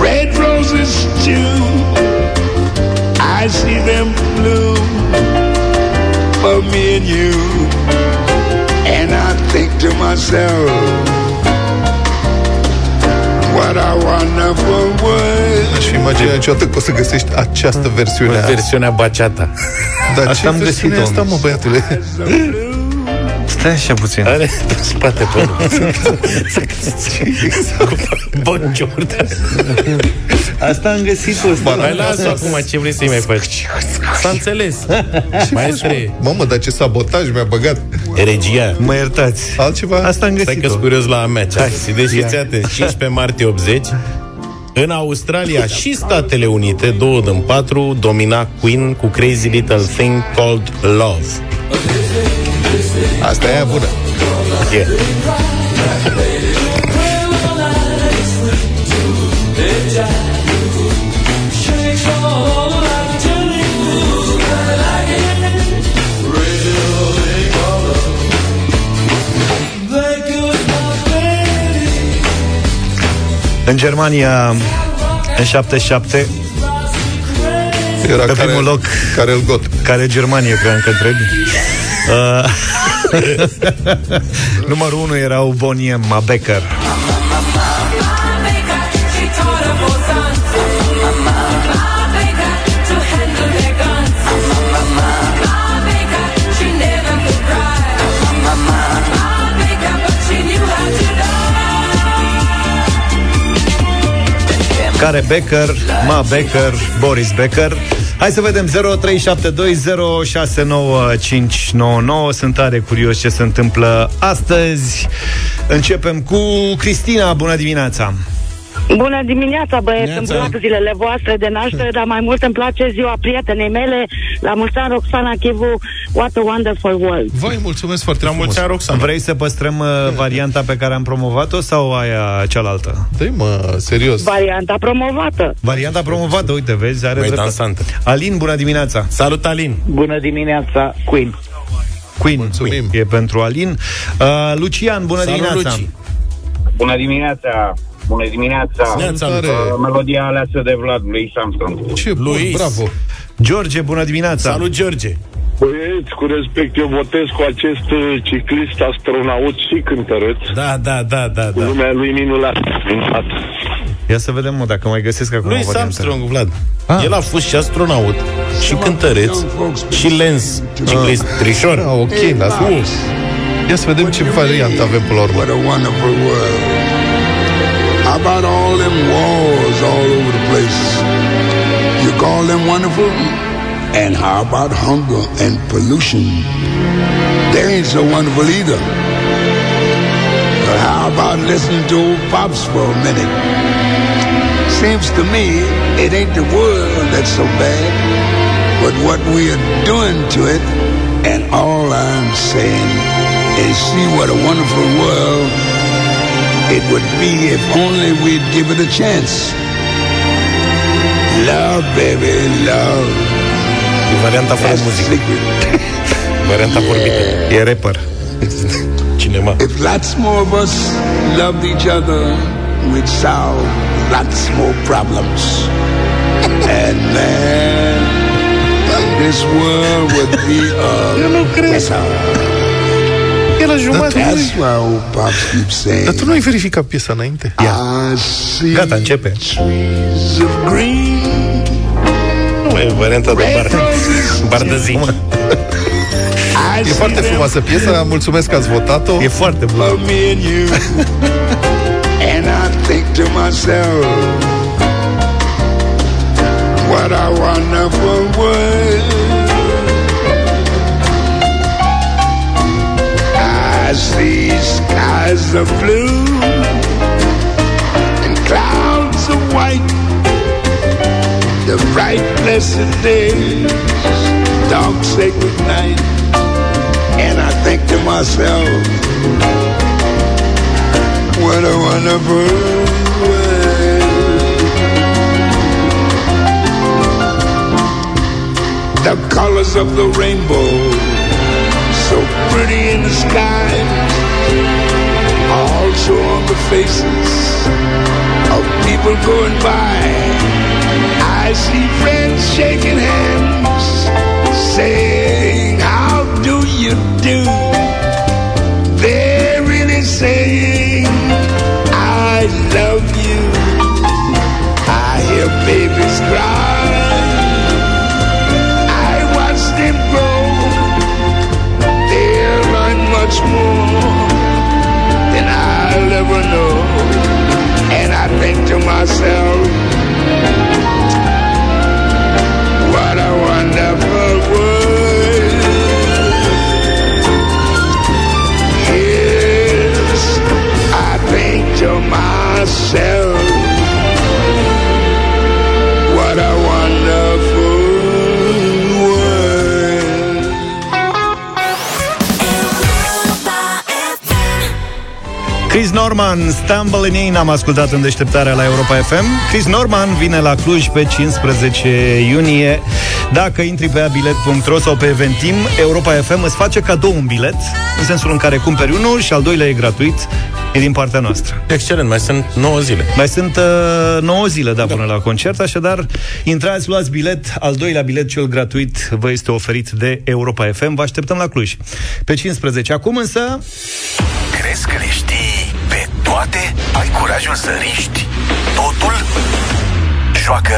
red roses too. I see them bloom for me and you. And I think to myself, Aș fi imaginat niciodată că o să găsești această versiune. a- Versiunea baciata. Dar Asta ce am versiune găsit-o. e asta, mă, băiatule? Stai așa puțin. Are pe spate părul. Cu bonciuri. Asta am găsit-o. Asta. Mai lasă acum, ce vrei să-i mai faci? S-a înțeles. Maestre, Mamă, dar ce sabotaj mi-a băgat. regia. Mă iertați. Altceva? Asta am Stai că găsit-o. sunt curios la a mea ce Deci fiți atenți, 15 martie 80 în Australia și Statele Unite, două din patru, domina Queen cu Crazy Little Thing Called Love. Asta e aia bună. Yeah. În Germania, în 77, Era Pe care, primul loc. Care îl got. care Germanie, cream că întrebi. [LAUGHS] Uh, [LAUGHS] numărul 1 erau Bonnie M. Care Becker, Ma Becker, Boris Becker. Hai să vedem 0372069599. Sunt tare curios ce se întâmplă astăzi. Începem cu Cristina. Bună dimineața! Bună dimineața, băieți, îmi Dimineața. plac zilele voastre de naștere, dar mai mult îmi place ziua prietenei mele, la mulți ani, Roxana Chivu, What a Wonderful World. Vai, mulțumesc foarte La frumos. mulți ani, Roxana. Vrei să păstrăm uh, varianta pe care am promovat-o sau aia cealaltă? Dă-i, mă, serios. Varianta promovată. Varianta promovată, uite, vezi, are Mai dreptate. dansantă. Alin, bună dimineața! Salut, Alin! Bună dimineața, Queen. Queen, Mulțumim. e pentru Alin. Uh, Lucian, bună Salut, dimineața! Luci! Bună dimineața! Bună dimineața! Neața, Salutare. Luci. Uh, Melodia aleasă de Vlad, lui Armstrong. Ce bun, Luis. bravo. George, bună dimineața! Salut, George! Băieți, cu respect, eu votez cu acest uh, ciclist astronaut și cântăreț. Da, da, da, da, Cu da. lumea lui minunat. minunat. Ia să vedem, mă, dacă mai găsesc acum o Louis variantă. Armstrong, Vlad. El a fost și astronaut, și cântăreț, și lens, ciclist, trișor. Ah, ok, lasă. Ia să vedem ce variantă avem până la urmă. What a wonderful world. How about all them wars all over the place? You call them wonderful? And how about hunger and pollution? They ain't so wonderful either. But how about listening to old pops for a minute? Seems to me it ain't the world that's so bad, but what we are doing to it. And all I'm saying is see what a wonderful world it would be if only we'd give it a chance. Love, baby, love. E varianta fără muzică, [LAUGHS] varianta vorbită. E rapper. Cinema. If lots more of us loved each other, we'd solve lots more problems. And man, this world would be a [LAUGHS] better. That's why old pops keep saying. Dar tu nu ai verificat piesa înainte? I see Gata, începe. trees of green, Nu, e varianta de red bar, roses. bar de zi. I E see foarte them frumoasă piesa, mulțumesc că ați votat-o. E foarte bun. for me and you. and I think to myself, what a wonderful world. I see skies of blue blessed days, dark, sacred night. And I think to myself, what a wonderful world. The colors of the rainbow, so pretty in the sky, also on the faces of people going by. I see friends shaking hands, saying, How do you do? They're really saying, I love you. I hear babies cry. I watch them grow. They'll learn much more than I'll ever know. And I think to myself, Chris Norman, Stumble in In, am ascultat în deșteptarea la Europa FM. Chris Norman vine la Cluj pe 15 iunie. Dacă intri pe abilet.ro sau pe Eventim, Europa FM îți face cadou un bilet, în sensul în care cumperi unul și al doilea e gratuit, e din partea noastră. Excelent, mai sunt 9 zile. Mai sunt uh, 9 zile, da, până la concert, așadar intrați, luați bilet, al doilea bilet, cel gratuit, vă este oferit de Europa FM. Vă așteptăm la Cluj pe 15. Acum însă... Ai curajul să riști totul? Joacă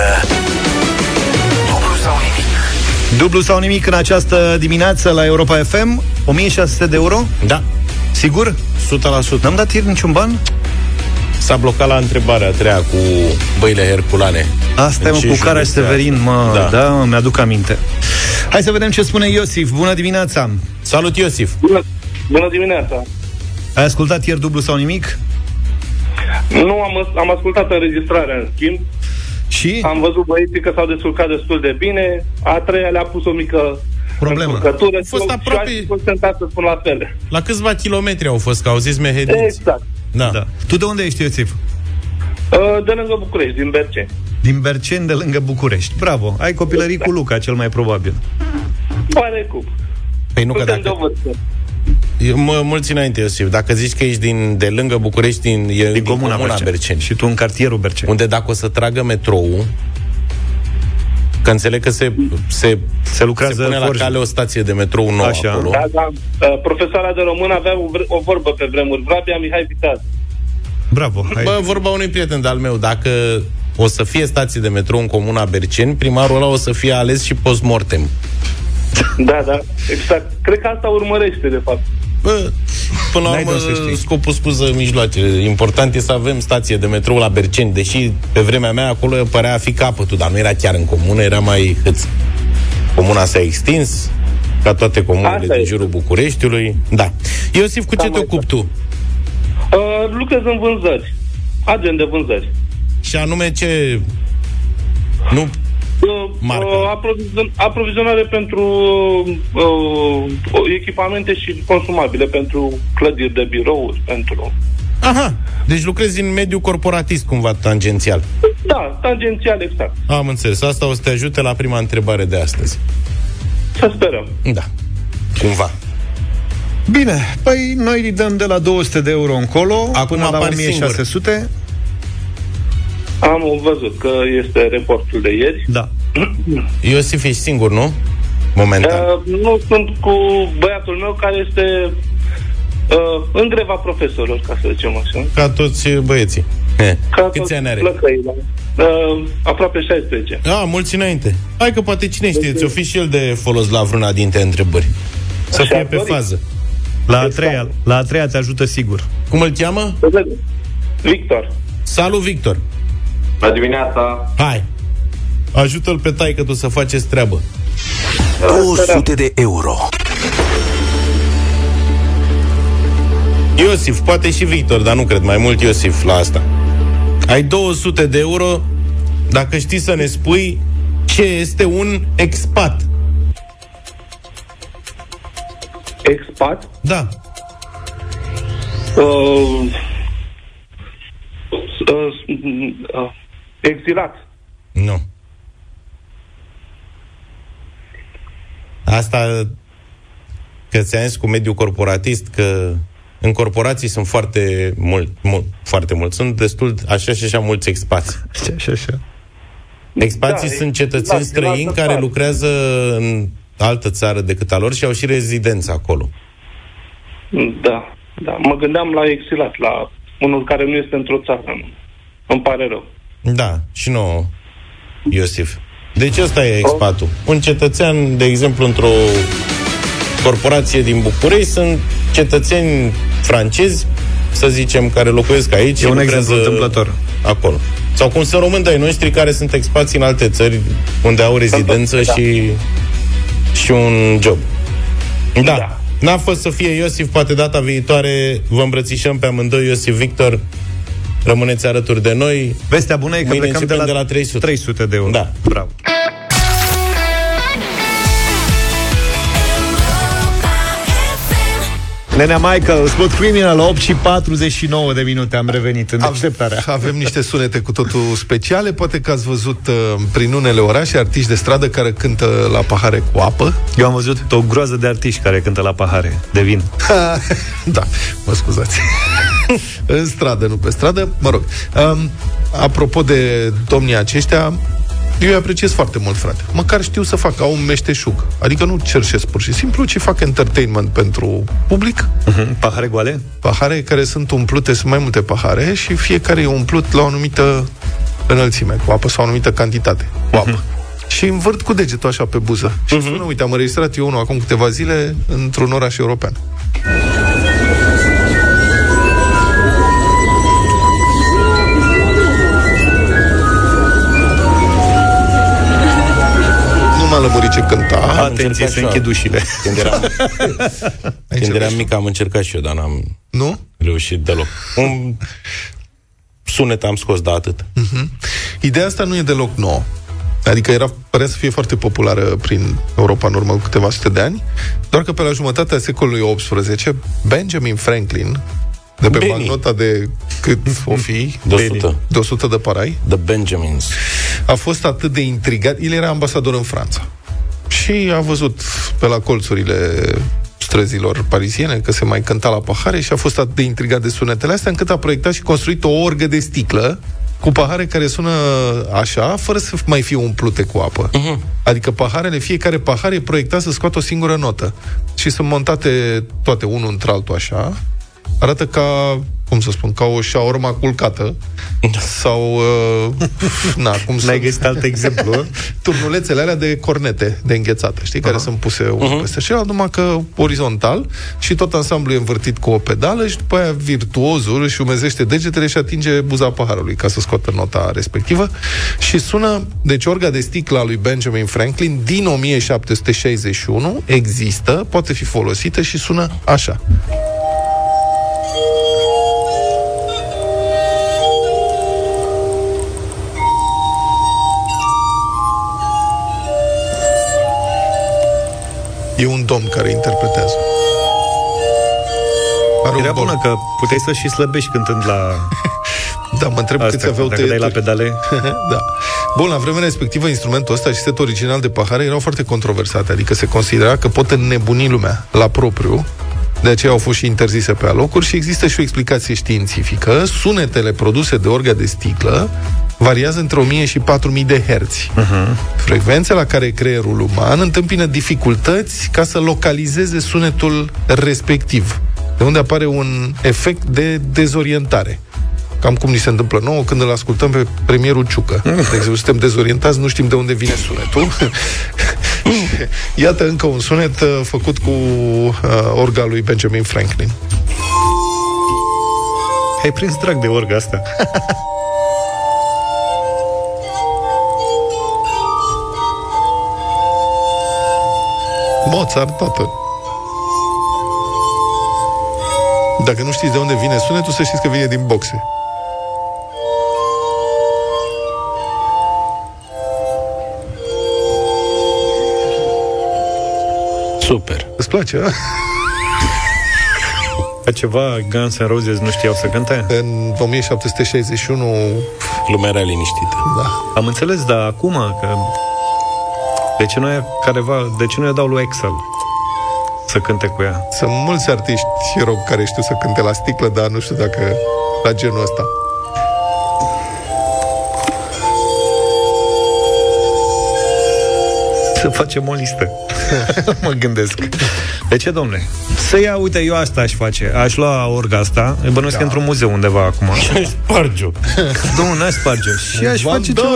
dublu sau nimic. Dublu sau nimic în această dimineață la Europa FM 1600 de euro? Da. Sigur? 100%. N-am dat ieri niciun ban? S-a blocat la întrebarea a treia cu băile herculane. Asta e mă, În ce cu Cara județe Severin, mă, da. Da. da, mă, mi-aduc aminte. Hai să vedem ce spune Iosif. Bună dimineața! Salut, Iosif! Bună, bună dimineața! Ai ascultat ieri dublu sau nimic? Nu am, am ascultat înregistrarea, în schimb. Și? Am văzut băieții că s-au descurcat destul de bine. A treia le-a pus o mică Problemă. încurcătură. A fost și eu- aproape- Și aș fi fost tentat să spun la fel. La câțiva kilometri au fost, că au zis mehediți. Exact. Da. da. Tu de unde ești, Iosif? Uh, De lângă București, din Berceni. Din Berceni, de lângă București. Bravo! Ai copilărit cu Luca, cel mai probabil. Pare cu. Păi nu că Suntem de dacă... o vârstă. Eu Mă, mulți înainte, Iosif. Dacă zici că ești din, de lângă București, din, e, din, Comuna, comuna Berceni. Berceni. Și tu în cartierul Berceni. Unde dacă o să tragă metrou, că înțeleg că se, se, se lucrează se pune la forj. cale o stație de metrou nouă Așa. acolo. Da, da. Uh, Profesoara de român avea o, vr- o vorbă pe vremuri. Vrabia Mihai Viteaz. Bravo! Hai. Bă, vorba unui prieten de-al meu, dacă o să fie stații de metrou în comuna Berceni, primarul ăla o să fie ales și post-mortem. Da, da, exact. Cred că asta urmărește, de fapt. Bă, până la N-ai urmă, de unde să știi. scopul spuză mijloacele. Important e să avem stație de metrou la Berceni, deși pe vremea mea acolo părea a fi capătul, dar nu era chiar în comună, era mai hâț. Comuna s-a extins, ca toate comunele Asta din e. jurul Bucureștiului. Da. Iosif, cu ce Cam te așa. ocupi tu? Uh, lucrez în vânzări. Agent de vânzări. Și anume ce... Nu Uh, Marca. uh, aprovizion- aprovizionare pentru uh, echipamente și consumabile, pentru clădiri de birouri, pentru... Aha, deci lucrezi în mediul corporatist cumva tangențial. Da, tangențial, exact. Am înțeles. Asta o să te ajute la prima întrebare de astăzi. Să sperăm. Da. Cumva. Bine, păi noi îi dăm de la 200 de euro încolo Acum până la apar 1600. Am văzut că este reportul de ieri. Da. [CLEARS THROAT] Iosif, ești singur, nu? Momentan. Uh, nu sunt cu băiatul meu care este uh, în greva profesorilor, ca să zicem așa. Ca toți băieții. He. Ca Câți toți ani are? plăcăile. Uh, aproape 16. A, mulți înainte. Hai că poate cine știe, ți-o fi și el de folos la vreuna dintre întrebări. Să Așa fie ar pe dori. fază. La a treia, la a treia te ajută sigur. Cum îl cheamă? Victor. Salut, Victor. Bună dimineața! Hai. Ajută-l pe taică tu să faceți treabă. 200 de euro. Iosif, poate și Victor, dar nu cred, mai mult Iosif la asta. Ai 200 de euro dacă știi să ne spui Ce este un expat? Expat? Da. Uh, uh, uh, exilat. Nu. Asta că ți-am zis cu mediul corporatist că în corporații sunt foarte mult, mult foarte mult. Sunt destul, așa și așa mulți expați. Așa și așa. Expații Da, sunt e- cetățeni da, străini din altă care țară. lucrează în altă țară decât a lor și au și rezidență acolo. Da, da. Mă gândeam la exilat, la unul care nu este într-o țară. Nu. Îmi pare rău. Da, și nu, Iosif. Deci ăsta e expatul. Un cetățean, de exemplu, într-o corporație din București, sunt cetățeni francezi, să zicem, care locuiesc aici E și un lucrează exemplu întâmplător. acolo. Sau cum sunt români de-ai noștri care sunt expați în alte țări unde au rezidență Da. și, și un job. Da. N-a fost să fie Iosif, poate data viitoare vă îmbrățișăm pe amândoi, Iosif Victor. Rămâneți alături de noi. Vestea bună e că Mâine plecăm de începem la, de la 300. 300 de euro. Da. Bravo. Nenea Michael, Smooth Criminal, 8 și 49 de minute am revenit în deșteptarea. Avem niște sunete cu totul speciale. Poate că ați văzut uh, prin unele orașe artiști de stradă care cântă la pahare cu apă. Eu am văzut o groază de artiști care cântă la pahare de vin. [LAUGHS] da, mă scuzați. [LAUGHS] în stradă, nu pe stradă. Mă rog. Um, apropo de domnii aceștia, eu îi apreciez foarte mult, frate. Măcar știu să fac, au un meșteșug. Adică nu cerșesc pur și simplu, ci fac entertainment pentru public. Uh-huh. Pahare goale? Pahare care sunt umplute, sunt mai multe pahare și fiecare e umplut la o anumită înălțime cu apă sau o anumită cantitate cu apă. Uh-huh. Și învârt cu degetul așa pe buză. Și uh-huh. spun, uite, am înregistrat eu unul acum câteva zile într-un oraș european. Nu m-a lămurit ce cânta. Atenție, se închid ușile. Când eram, [LAUGHS] când eram mic am încercat și eu, dar n-am Nu? reușit deloc. Un sunet am scos, da, atât. Mhm. Ideea asta nu e deloc nouă. Adică era, părea să fie foarte populară prin Europa în urmă cu câteva sute de ani, doar că pe la jumătatea secolului XVIII, Benjamin Franklin, de pe Benny. bancnota de cât o fi? De 100. De 100 de parai. The Benjamins. A fost atât de intrigat. El era ambasador în Franța. Și a văzut pe la colțurile străzilor pariziene că se mai cânta la pahare și a fost atât de intrigat de sunetele astea încât a proiectat și construit o orgă de sticlă cu pahare care sună așa, fără să mai fie umplute cu apă. Uh-huh. Adică paharele, fiecare pahar e proiectat să scoată o singură notă. Și sunt montate toate unul între altul așa. Arată ca, cum să spun, ca o șaorma culcată. [LAUGHS] Sau, uh, na, cum N-ai sunt- găsit alt exemplu? [LAUGHS] turnulețele alea de cornete de înghețată, știi, care sunt puse unul peste celălalt, numai că orizontal și tot ansamblul e învârtit cu o pedală și după aia virtuozul își umezește degetele și atinge buza paharului ca să scoată nota respectivă și sună, deci orga de sticlă a lui Benjamin Franklin din 1761 există, poate fi folosită și sună așa. E un domn care interpretează. Are Era un bol. bună că puteai să și slăbești cântând la... [LAUGHS] Da, mă întreb Asta, câți aveau dacă dai la tăieturi. pedale. [LAUGHS] da. Bun, la vremea respectivă, instrumentul ăsta și setul original de pahare erau foarte controversate, adică se considera că pot înnebuni lumea la propriu, de aceea au fost și interzise pe alocuri și există și o explicație științifică. Sunetele produse de orga de sticlă variază între 1000 și 4000 de herți. Uh-huh. Frecvențe la care creierul uman întâmpină dificultăți ca să localizeze sunetul respectiv, de unde apare un efect de dezorientare. Cam cum ni se întâmplă nouă când îl ascultăm pe premierul Ciucă. [LAUGHS] De exemplu, suntem dezorientați, nu știm de unde vine sunetul. [LAUGHS] Iată încă un sunet uh, făcut cu uh, orga lui Benjamin Franklin. Ai prins drag de orga asta. [LAUGHS] Mozart, toată. Dacă nu știți de unde vine sunetul, să știți că vine din boxe. Super. Îți place, da? Pe ceva Guns N' Roses nu știau să cânte? În 1761... Lumea era liniștită. Da. Am înțeles, dar acum, că de ce nu e careva, de ce nu i dau lui Excel să cânte cu ea? Sunt mulți artiști rock care știu să cânte la sticlă, dar nu știu dacă la genul ăsta. Să facem o listă. [LAUGHS] mă gândesc. De ce, domnule? Să ia, uite, eu asta aș face. Aș lua orga asta, îi bănuiesc da. într-un muzeu undeva acum. [LAUGHS] Și aș sparge-o. Nu, n-aș sparge Și aș face ceva...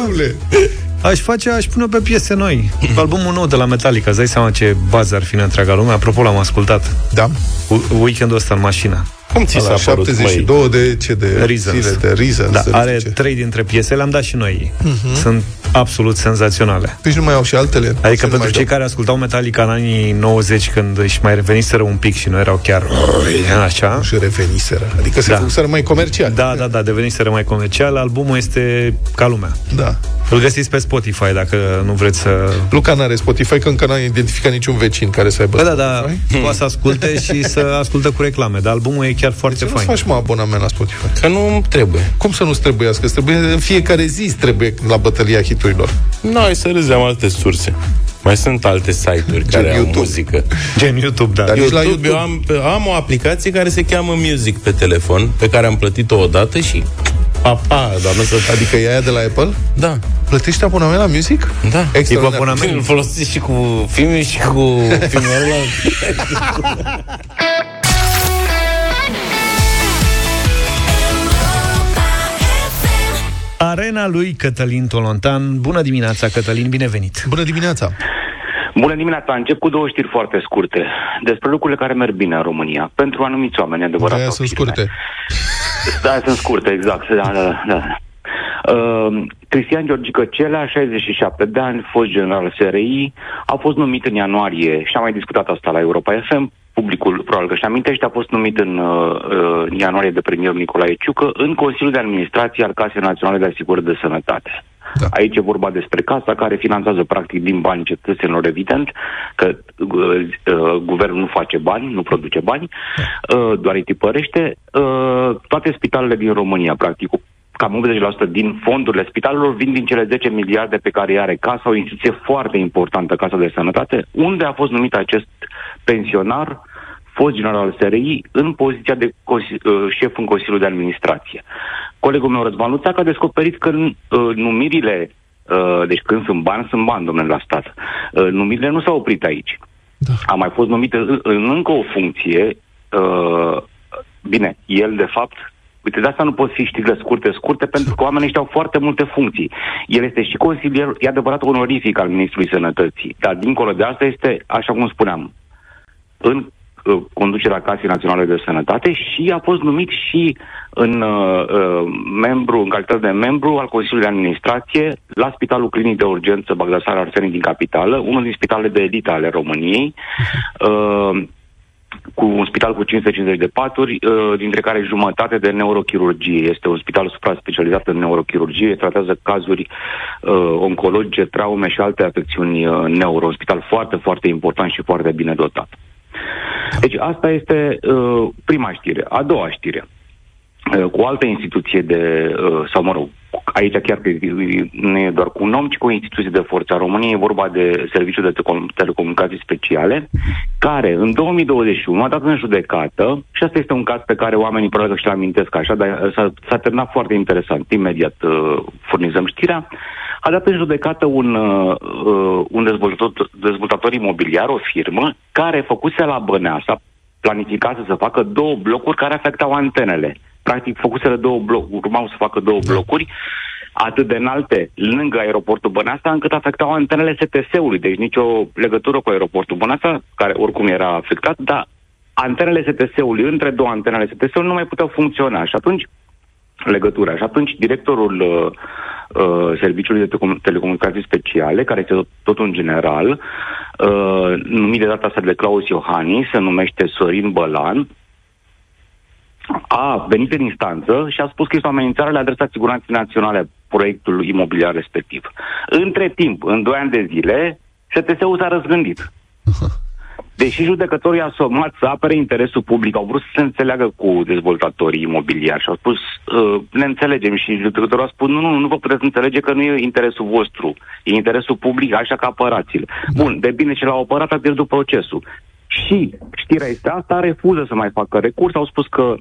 Vandalule! Aș face, aș pune pe piese noi. [LAUGHS] Albumul nou de la Metallica, îți dai seama ce bază ar fi în întreaga lume? Apropo, l-am ascultat. Da. U- Weekendul ăsta în mașină. Cum ți s-a părut, 72 măi? de ce de Reasons. zile de Reasons. Da, de are nu știu ce. trei dintre piese, le-am dat și noi. Mhm. Sunt absolut senzaționale. Deci nu mai au și altele? Adică Să nu pentru mai cei dau. care ascultau Metallica în anii 90 când își mai reveniseră un pic și nu erau chiar așa. Și reveniseră. Adică se Da. făcuseră mai comercial. Da, da, da, deveniseră mai comercial. Albumul este ca lumea. Da. Îl găsiți pe Spotify dacă nu vreți să... Luca n-are Spotify, că încă n-a identificat niciun vecin care să aibă Bă, da, da, Spotify. [LAUGHS] poate să asculte și să ascultă cu reclame, dar albumul e chiar foarte Ce nu fain. faci, mă, abonament la Spotify? Că nu trebuie. Cum să nu-ți trebuiască? Îți trebuie în fiecare zi îți trebuie la bătălia hiturilor. Noi să râzi, am alte surse. Mai sunt alte site-uri care au YouTube. muzică. Gen YouTube, da. Dar nici la YouTube, YouTube. eu am, am o aplicație care se cheamă Music pe telefon, pe care am plătit-o odată și papa, doamnă să... Adică e aia de la Apple? Da, Plătești abonament la music? da. Extraordinar. abonament. Îl folosiți și cu filme și cu filmul ăla. [LAUGHS] Arena lui Cătălin Tolontan. Bună dimineața, Cătălin, binevenit. Bună dimineața! Bună dimineața, încep cu două știri foarte scurte despre lucrurile care merg bine în România. Pentru anumiți oameni, adevărat. Aia sau sunt firme. scurte. Da, sunt scurte, exact. Da, da, da. Uh, Cristian Georgică Celea, 67 de ani, fost general SRI, a fost numit în ianuarie, și am mai discutat asta la Europa FM, publicul probabil că și amintește, a fost numit în, uh, uh, în ianuarie de premierul Nicolae Ciucă în Consiliul de Administrație al Casei Naționale de Asigurări de Sănătate. Da. Aici e vorba despre casa care finanțează practic din bani cetățenilor, evident, că uh, uh, guvernul nu face bani, nu produce bani, uh, doar îi tipărește. Uh, toate spitalele din România, practic, cam 80% din fondurile spitalelor vin din cele 10 miliarde pe care îi are casa, o instituție foarte importantă, Casa de Sănătate, unde a fost numit acest pensionar, fost general SRI, în poziția de consi- uh, șef în Consiliul de Administrație. Colegul meu, Răzvan Luțac, a descoperit că uh, numirile, uh, deci când sunt bani, sunt bani, domnule, la stat. Uh, numirile nu s-au oprit aici. Da. A mai fost numit în, în încă o funcție, uh, bine, el de fapt Uite, de asta nu pot fi știrile scurte, scurte, pentru că oamenii ăștia au foarte multe funcții. El este și consilier, e adevărat, onorific al Ministrului Sănătății. Dar, dincolo de asta, este, așa cum spuneam, în uh, conducerea Casei Naționale de Sănătate și a fost numit și în uh, uh, membru, în calitate de membru al Consiliului de Administrație la Spitalul Clinic de Urgență Bagdasar Arsenic din Capitală, unul din spitalele de elită ale României. Uh, cu un spital cu 550 de paturi, uh, dintre care jumătate de neurochirurgie. Este un spital supra-specializat în neurochirurgie, tratează cazuri uh, oncologice, traume și alte afecțiuni uh, neuro. Un spital foarte, foarte important și foarte bine dotat. Deci asta este uh, prima știre. A doua știre. Uh, cu o altă instituție de, uh, sau mă rog, aici chiar că nu e doar cu un om, ci cu o instituție de forța României, e vorba de Serviciul de Telecom- Telecomunicații Speciale, care în 2021 a dat în judecată, și asta este un caz pe care oamenii probabil că și-l amintesc așa, dar uh, s-a, s-a terminat foarte interesant, imediat uh, furnizăm știrea, a dat în judecată un, uh, uh, un dezvoltator, dezvoltator imobiliar, o firmă, care făcuse la Băneasa, planificase să facă două blocuri care afectau antenele. Practic, făcuseră două blocuri, urmau să facă două blocuri atât de înalte lângă aeroportul Băneasa, încât afectau antenele STS-ului, deci nicio legătură cu aeroportul Băneasa, care oricum era afectat, dar antenele STS-ului, între două antenele STS-ului, nu mai puteau funcționa. Și atunci, legătura. Și atunci, directorul uh, uh, Serviciului de Telecom- Telecomunicații Speciale, care este tot, tot un general, uh, numit de data asta de Claus Iohannis, se numește Sorin Bălan, a venit în instanță și a spus că este o amenințare la adresa siguranței naționale a proiectului imobiliar respectiv. Între timp, în doi ani de zile, STS-ul s-a răzgândit. [LAUGHS] Deși judecătorii asomați să apere interesul public, au vrut să se înțeleagă cu dezvoltatorii imobiliari și au spus, uh, ne înțelegem și judecătorul a spus, nu, nu, nu vă puteți înțelege că nu e interesul vostru, e interesul public, așa că apărați-l. Bun, de bine ce l-au apărat, a pierdut procesul. Și știrea este asta, refuză să mai facă recurs, au spus că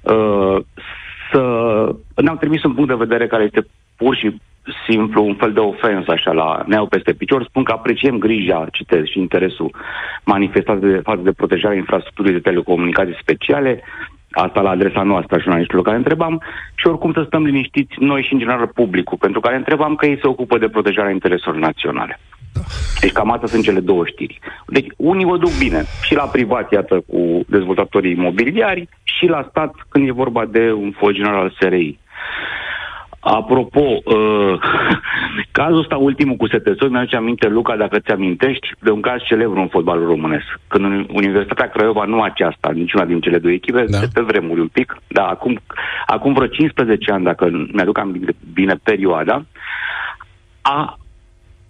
uh, să... ne-au trimis un punct de vedere care este pur și simplu un fel de ofensă așa la neau peste picior, spun că apreciem grija, citez, și interesul manifestat de față de protejarea infrastructurii de telecomunicații speciale, asta la adresa noastră a jurnaliștilor care întrebam, și oricum să stăm liniștiți noi și în general publicul, pentru care întrebam că ei se ocupă de protejarea intereselor naționale. Deci cam astea sunt cele două știri. Deci unii vă duc bine și la privat, iată, cu dezvoltatorii imobiliari și la stat când e vorba de un fost general al SRI. Apropo, uh, [LAUGHS] cazul ăsta ultimul cu STS, mi-aduce aminte, Luca, dacă ți amintești, de un caz celebru în fotbalul românesc. Când Universitatea Craiova, nu aceasta, niciuna din cele două echipe, da. de pe vremuri un pic, dar acum, acum vreo 15 ani, dacă mi-aduc aminte bine perioada, a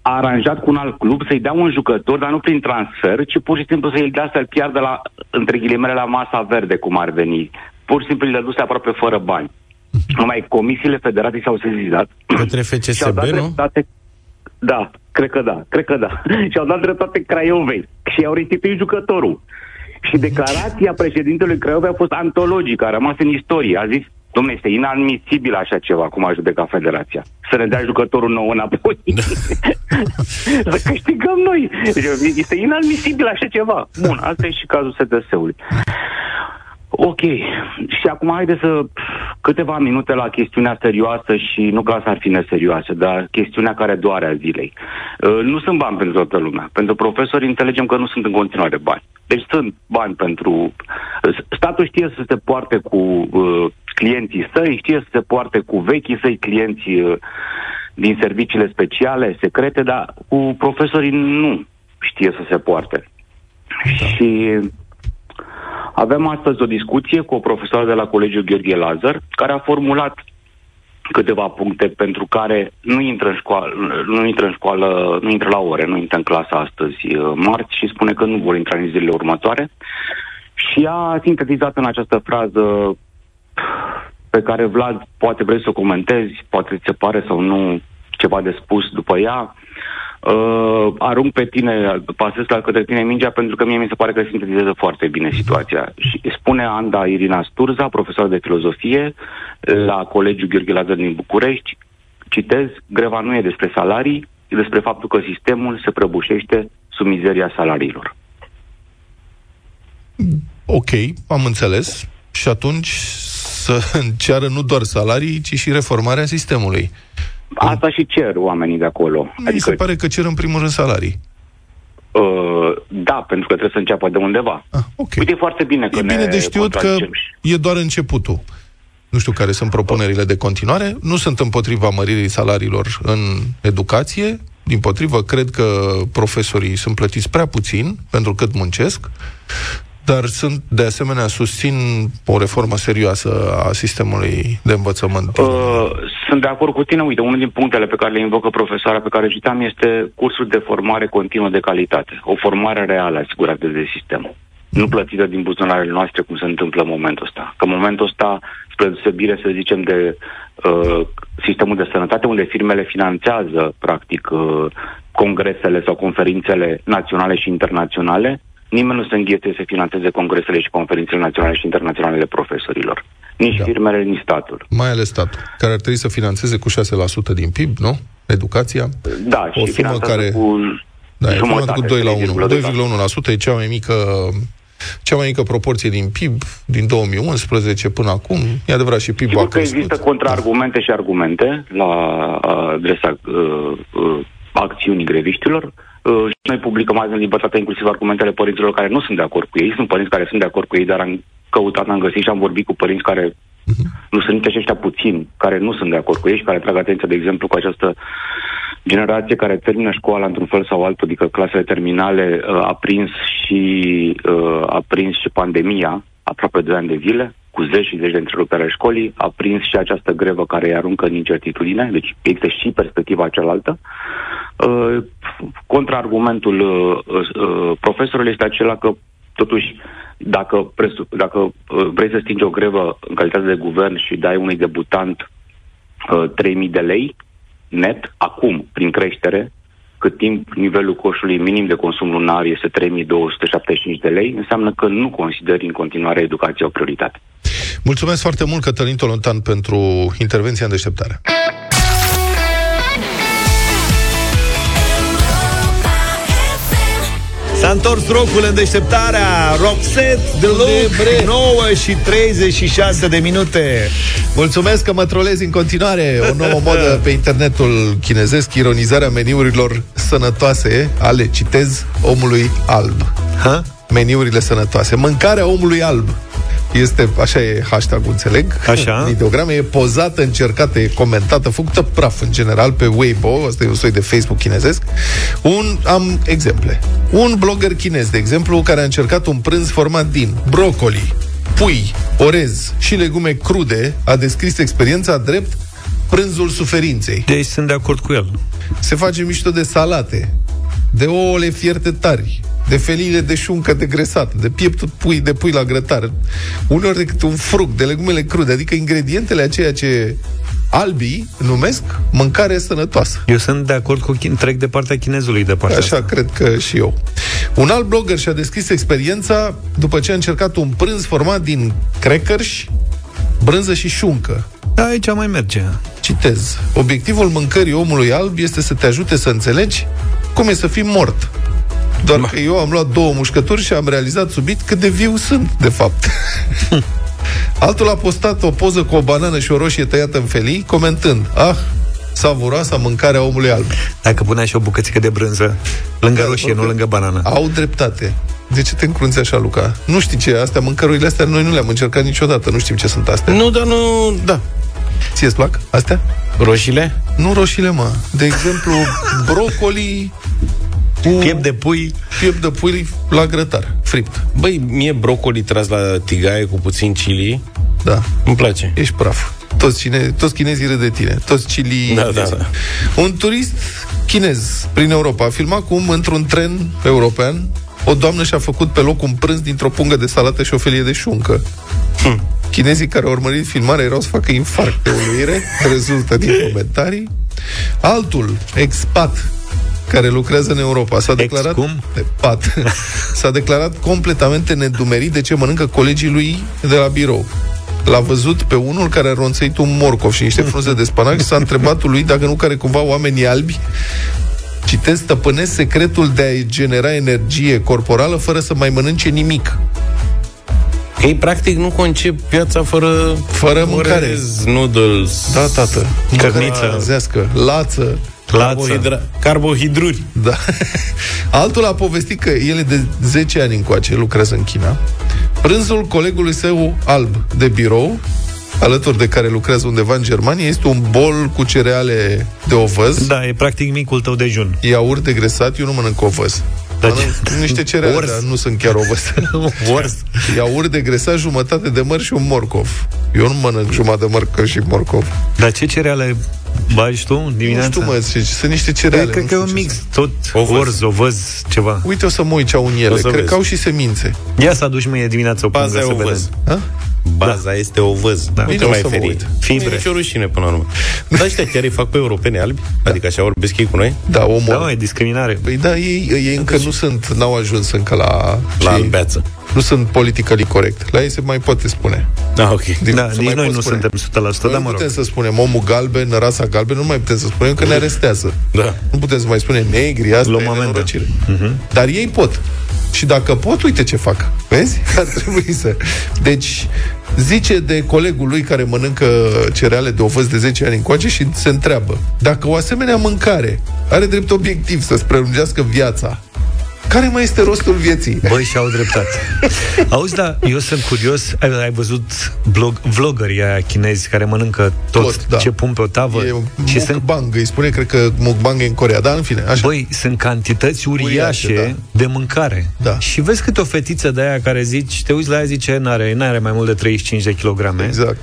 a aranjat cu un alt club să-i dea un jucător, dar nu prin transfer, ci pur și simplu să-i dea să-l piardă la, între ghilimele, la masa verde, cum ar veni. Pur și simplu le duse aproape fără bani. Numai comisiile federației s-au sezizat. Către [CLEARS THROAT] FCSB, nu? Dreptate, da, cred că da, cred că da. [LAUGHS] și au dat dreptate Craiovei și au restituit jucătorul. Și declarația președintelui Craiovei a fost antologică, a rămas în istorie. A zis, domnule, este inadmisibil așa ceva, cum a judecat federația. Să ne dea jucătorul nou înapoi. [LAUGHS] să câștigăm noi. Deci, este inadmisibil așa ceva. Bun, asta e și cazul STS-ului. Ok. Și acum haide să câteva minute la chestiunea serioasă și nu că asta ar fi neserioasă, dar chestiunea care doare a zilei. Uh, nu sunt bani pentru toată lumea. Pentru profesori înțelegem că nu sunt în continuare bani. Deci sunt bani pentru... Statul știe să se poarte cu uh, clienții săi, știe să se poarte cu vechii săi clienți uh, din serviciile speciale, secrete, dar cu profesorii nu știe să se poarte. Da. Și avem astăzi o discuție cu o profesoară de la Colegiul Gheorghe Lazar, care a formulat câteva puncte pentru care nu intră în școală, nu intră în școală, nu intră la ore, nu intră în clasa astăzi uh, marți și spune că nu vor intra în zilele următoare. Și a sintetizat în această frază pe care Vlad poate vrei să o comentezi, poate ți se pare sau nu ceva de spus după ea uh, arunc pe tine, pasez la către tine mingea pentru că mie mi se pare că sintetizează foarte bine situația. Și spune Anda Irina Sturza, profesor de filozofie la Colegiul Gheorghe Lazar din București, citez, greva nu e despre salarii, e despre faptul că sistemul se prăbușește sub mizeria salariilor. Ok, am înțeles. Și atunci să [LAUGHS] înceară nu doar salarii, ci și reformarea sistemului. Asta și cer oamenii de acolo. Mi adică... se pare că cer în primul rând salarii. Uh, da, pentru că trebuie să înceapă de undeva. Ah, okay. Uite, e foarte bine că E bine de știut că e doar începutul. Nu știu care sunt propunerile de continuare. Nu sunt împotriva măririi salariilor în educație. Din potrivă, cred că profesorii sunt plătiți prea puțin pentru cât muncesc dar sunt, de asemenea, susțin o reformă serioasă a sistemului de învățământ. Uh, sunt de acord cu tine. Uite, unul din punctele pe care le invocă profesoara pe care citeam este cursul de formare continuă de calitate. O formare reală asigurată de sistem. Nu plătită din buzunarele noastre, cum se întâmplă în momentul ăsta. Că în momentul ăsta, spre deosebire, să zicem, de uh, sistemul de sănătate, unde firmele finanțează, practic, uh, congresele sau conferințele naționale și internaționale, nimeni nu se înghețe să finanțeze congresele și conferințele naționale și internaționale ale profesorilor. Nici da. firmele, nici statul. Mai ales statul, care ar trebui să finanțeze cu 6% din PIB, nu? Educația. Da, o și sumă care... cu da, e cu 2 la 1. 2,1% e cea mai mică cea mai mică proporție din PIB din 2011 până acum. E adevărat și PIB-ul a crescut. că există contraargumente și argumente la adresa uh, uh, acțiunii greviștilor. Uh, și noi publicăm azi în libertate inclusiv argumentele părinților care nu sunt de acord cu ei. Sunt părinți care sunt de acord cu ei, dar am căutat, am găsit și am vorbit cu părinți care uh-huh. nu sunt nici aceștia puțini, care nu sunt de acord cu ei și care trag atenția, de exemplu, cu această generație care termină școala într-un fel sau altul, adică clasele terminale, uh, a prins și, uh, a prins și pandemia, aproape de ani de zile, cu zeci și zeci de întrerupere școlii, a prins și această grevă care îi aruncă în incertitudine, deci există și perspectiva cealaltă. Uh, contraargumentul uh, uh, profesorului este acela că, totuși, dacă, presu- dacă uh, vrei să stingi o grevă în calitate de guvern și dai unui debutant uh, 3.000 de lei net, acum, prin creștere, cât timp nivelul coșului minim de consum lunar este 3275 de lei, înseamnă că nu consideri în continuare educația o prioritate. Mulțumesc foarte mult, Cătălin Tolontan, pentru intervenția în deșteptare. S-a întors rocul în deșteptarea Roxette de Look 9 și 36 de minute Mulțumesc că mă trolezi în continuare O nouă [LAUGHS] modă pe internetul chinezesc Ironizarea meniurilor sănătoase Ale, citez, omului alb ha? Meniurile sănătoase Mâncarea omului alb este, așa e hashtag înțeleg. Așa. [LAUGHS] Videograme e pozată, încercată, e comentată, făcută praf în general pe Weibo, asta e un soi de Facebook chinezesc. Un, am exemple. Un blogger chinez, de exemplu, care a încercat un prânz format din brocoli, pui, orez și legume crude, a descris experiența drept prânzul suferinței. Deci sunt de acord cu el. Se face mișto de salate, de ouăle fierte tari, de felile de șuncă degresată, de pieptul pui, de pui la grătar, uneori de câte un fruct, de legumele crude, adică ingredientele aceea ce albii numesc mâncare sănătoasă. Eu sunt de acord cu chin, trec de partea chinezului de partea Așa asta. cred că și eu. Un alt blogger și-a descris experiența după ce a încercat un prânz format din crackers, brânză și șuncă. Da, aici mai merge. Citez. Obiectivul mâncării omului alb este să te ajute să înțelegi cum e să fii mort. Doar că eu am luat două mușcături și am realizat subit cât de viu sunt, de fapt. [LAUGHS] Altul a postat o poză cu o banană și o roșie tăiată în felii, comentând, ah, savuroasa mâncarea omului alb. Dacă punea și o bucățică de brânză lângă roșie, nu lângă banană. Au dreptate. De ce te încrunți așa, Luca? Nu știi ce astea, mâncărurile astea, noi nu le-am încercat niciodată, nu știm ce sunt astea. Nu, dar nu, da. Ție-ți plac astea? Roșiile? Nu roșiile, mă. De exemplu, brocoli cu Piept de pui. piept de pui la grătar, fript. Băi, mie brocoli tras la tigaie cu puțin chili, Da, îmi place. ești praf. Toți, cine, toți chinezii râd de tine. Toți chili... Da, da, da. Un turist chinez prin Europa a filmat cum, într-un tren european, o doamnă și-a făcut pe loc un prânz dintr-o pungă de salată și o felie de șuncă. Hm. Chinezii care au urmărit filmarea erau să facă infarct de uluire, rezultă din [LAUGHS] comentarii. Altul, expat, care lucrează în Europa, s-a declarat cum? Pat. [LAUGHS] S-a declarat completamente nedumerit de ce mănâncă colegii lui de la birou. L-a văzut pe unul care a ronțăit un morcov și niște frunze de spanac și s-a întrebat lui dacă nu care cumva oamenii albi citesc, stăpânesc secretul de a genera energie corporală fără să mai mănânce nimic. Ei, practic, nu concep viața fără... Fără mâncare. orez, noodles, Da, tată. Cărniță. Zească, lață, carbohidra- carbohidruri. Da. [LAUGHS] Altul a povestit că el e de 10 ani încoace, lucrează în China. Prânzul colegului său alb de birou, alături de care lucrează undeva în Germania, este un bol cu cereale de ovăz, Da, e practic micul tău dejun. iaurt degresat, eu nu mănânc ovăz. Da, Mănânc ce- niște cereale, Ors. dar nu sunt chiar ovăz. [LAUGHS] Ors. Iaurt degresat, jumătate de măr și un morcov. Eu nu mănânc jumătate de măr și morcov. Dar ce cereale bagi tu dimineața? Nu știu, mă, ce- sunt niște cereale. Cred nu că e știu un ce mix, sunt. tot Ovăz. orz, ovăz, ceva. Uite, o să mă uit ce au în ele. O să Cred vezi. că au și semințe. Ia să aduci mâine dimineața o pungă Baza e să ovăz. vedem. Ha? Baza este ovăz. Da. Nu Bine, te o mai să mă feri. uit. Fibre. Nu e nicio rușine până la urmă. Dar [LAUGHS] ăștia chiar îi fac pe europeni albi? Adică așa vorbesc ei cu noi? Da, omul. Da, mă, e discriminare. Păi da, ei, ei încă nu sunt, n-au ajuns încă la... La ce- albeață. Nu sunt politically corect. La ei se mai poate spune. Da, ok. Din- Da, se nici mai noi pot nu spune. suntem 100%, Noi dar nu mă rog. putem să spunem omul galben, rasa galben, nu mai putem să spunem că ne arestează. Da. Nu putem să mai spunem negri, asta Luăm e amendă. nenorocire. Dar ei pot. Și dacă pot, uite ce fac. Vezi? [LAUGHS] Ar trebui să... Deci, zice de colegul lui care mănâncă cereale de ovăz de 10 ani încoace și se întreabă dacă o asemenea mâncare are drept obiectiv să-ți prelungească viața, Care mai este rostul vieții? Băi, și-au dreptate. Auzi, da, eu sunt curios, ai, ai văzut blog, vloggerii aia chinezi care mănâncă tot, Tot, da. ce pun pe o tavă? E și sunt mukbang, îi spune, cred că mukbang e în Corea, dar în fine, așa. Băi, sunt cantități uriașe, Uriașe, da. de mâncare. Da. Și vezi câte o fetiță de aia care zici, te uiți la ea, zice, n-are, n-are mai mult de 35 de kilograme. Exact.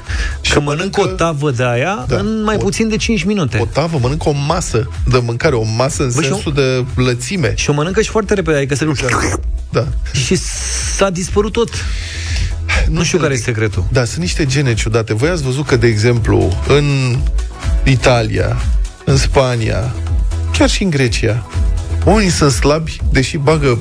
Că mănâncă o tavă de aia Da. în mai O- puțin de 5 minute. O tavă, mănâncă o masă de mâncare, o masă în Bă, și sensul de lățime. Și o mănâncă și foarte repede, adică se Da. Și s-a dispărut tot. Nu, știu care e secretul. Da, sunt niște gene ciudate. Voi ați văzut că, de exemplu, în Italia, în Spania, chiar și în Grecia, oamenii sunt slabi, deși bagă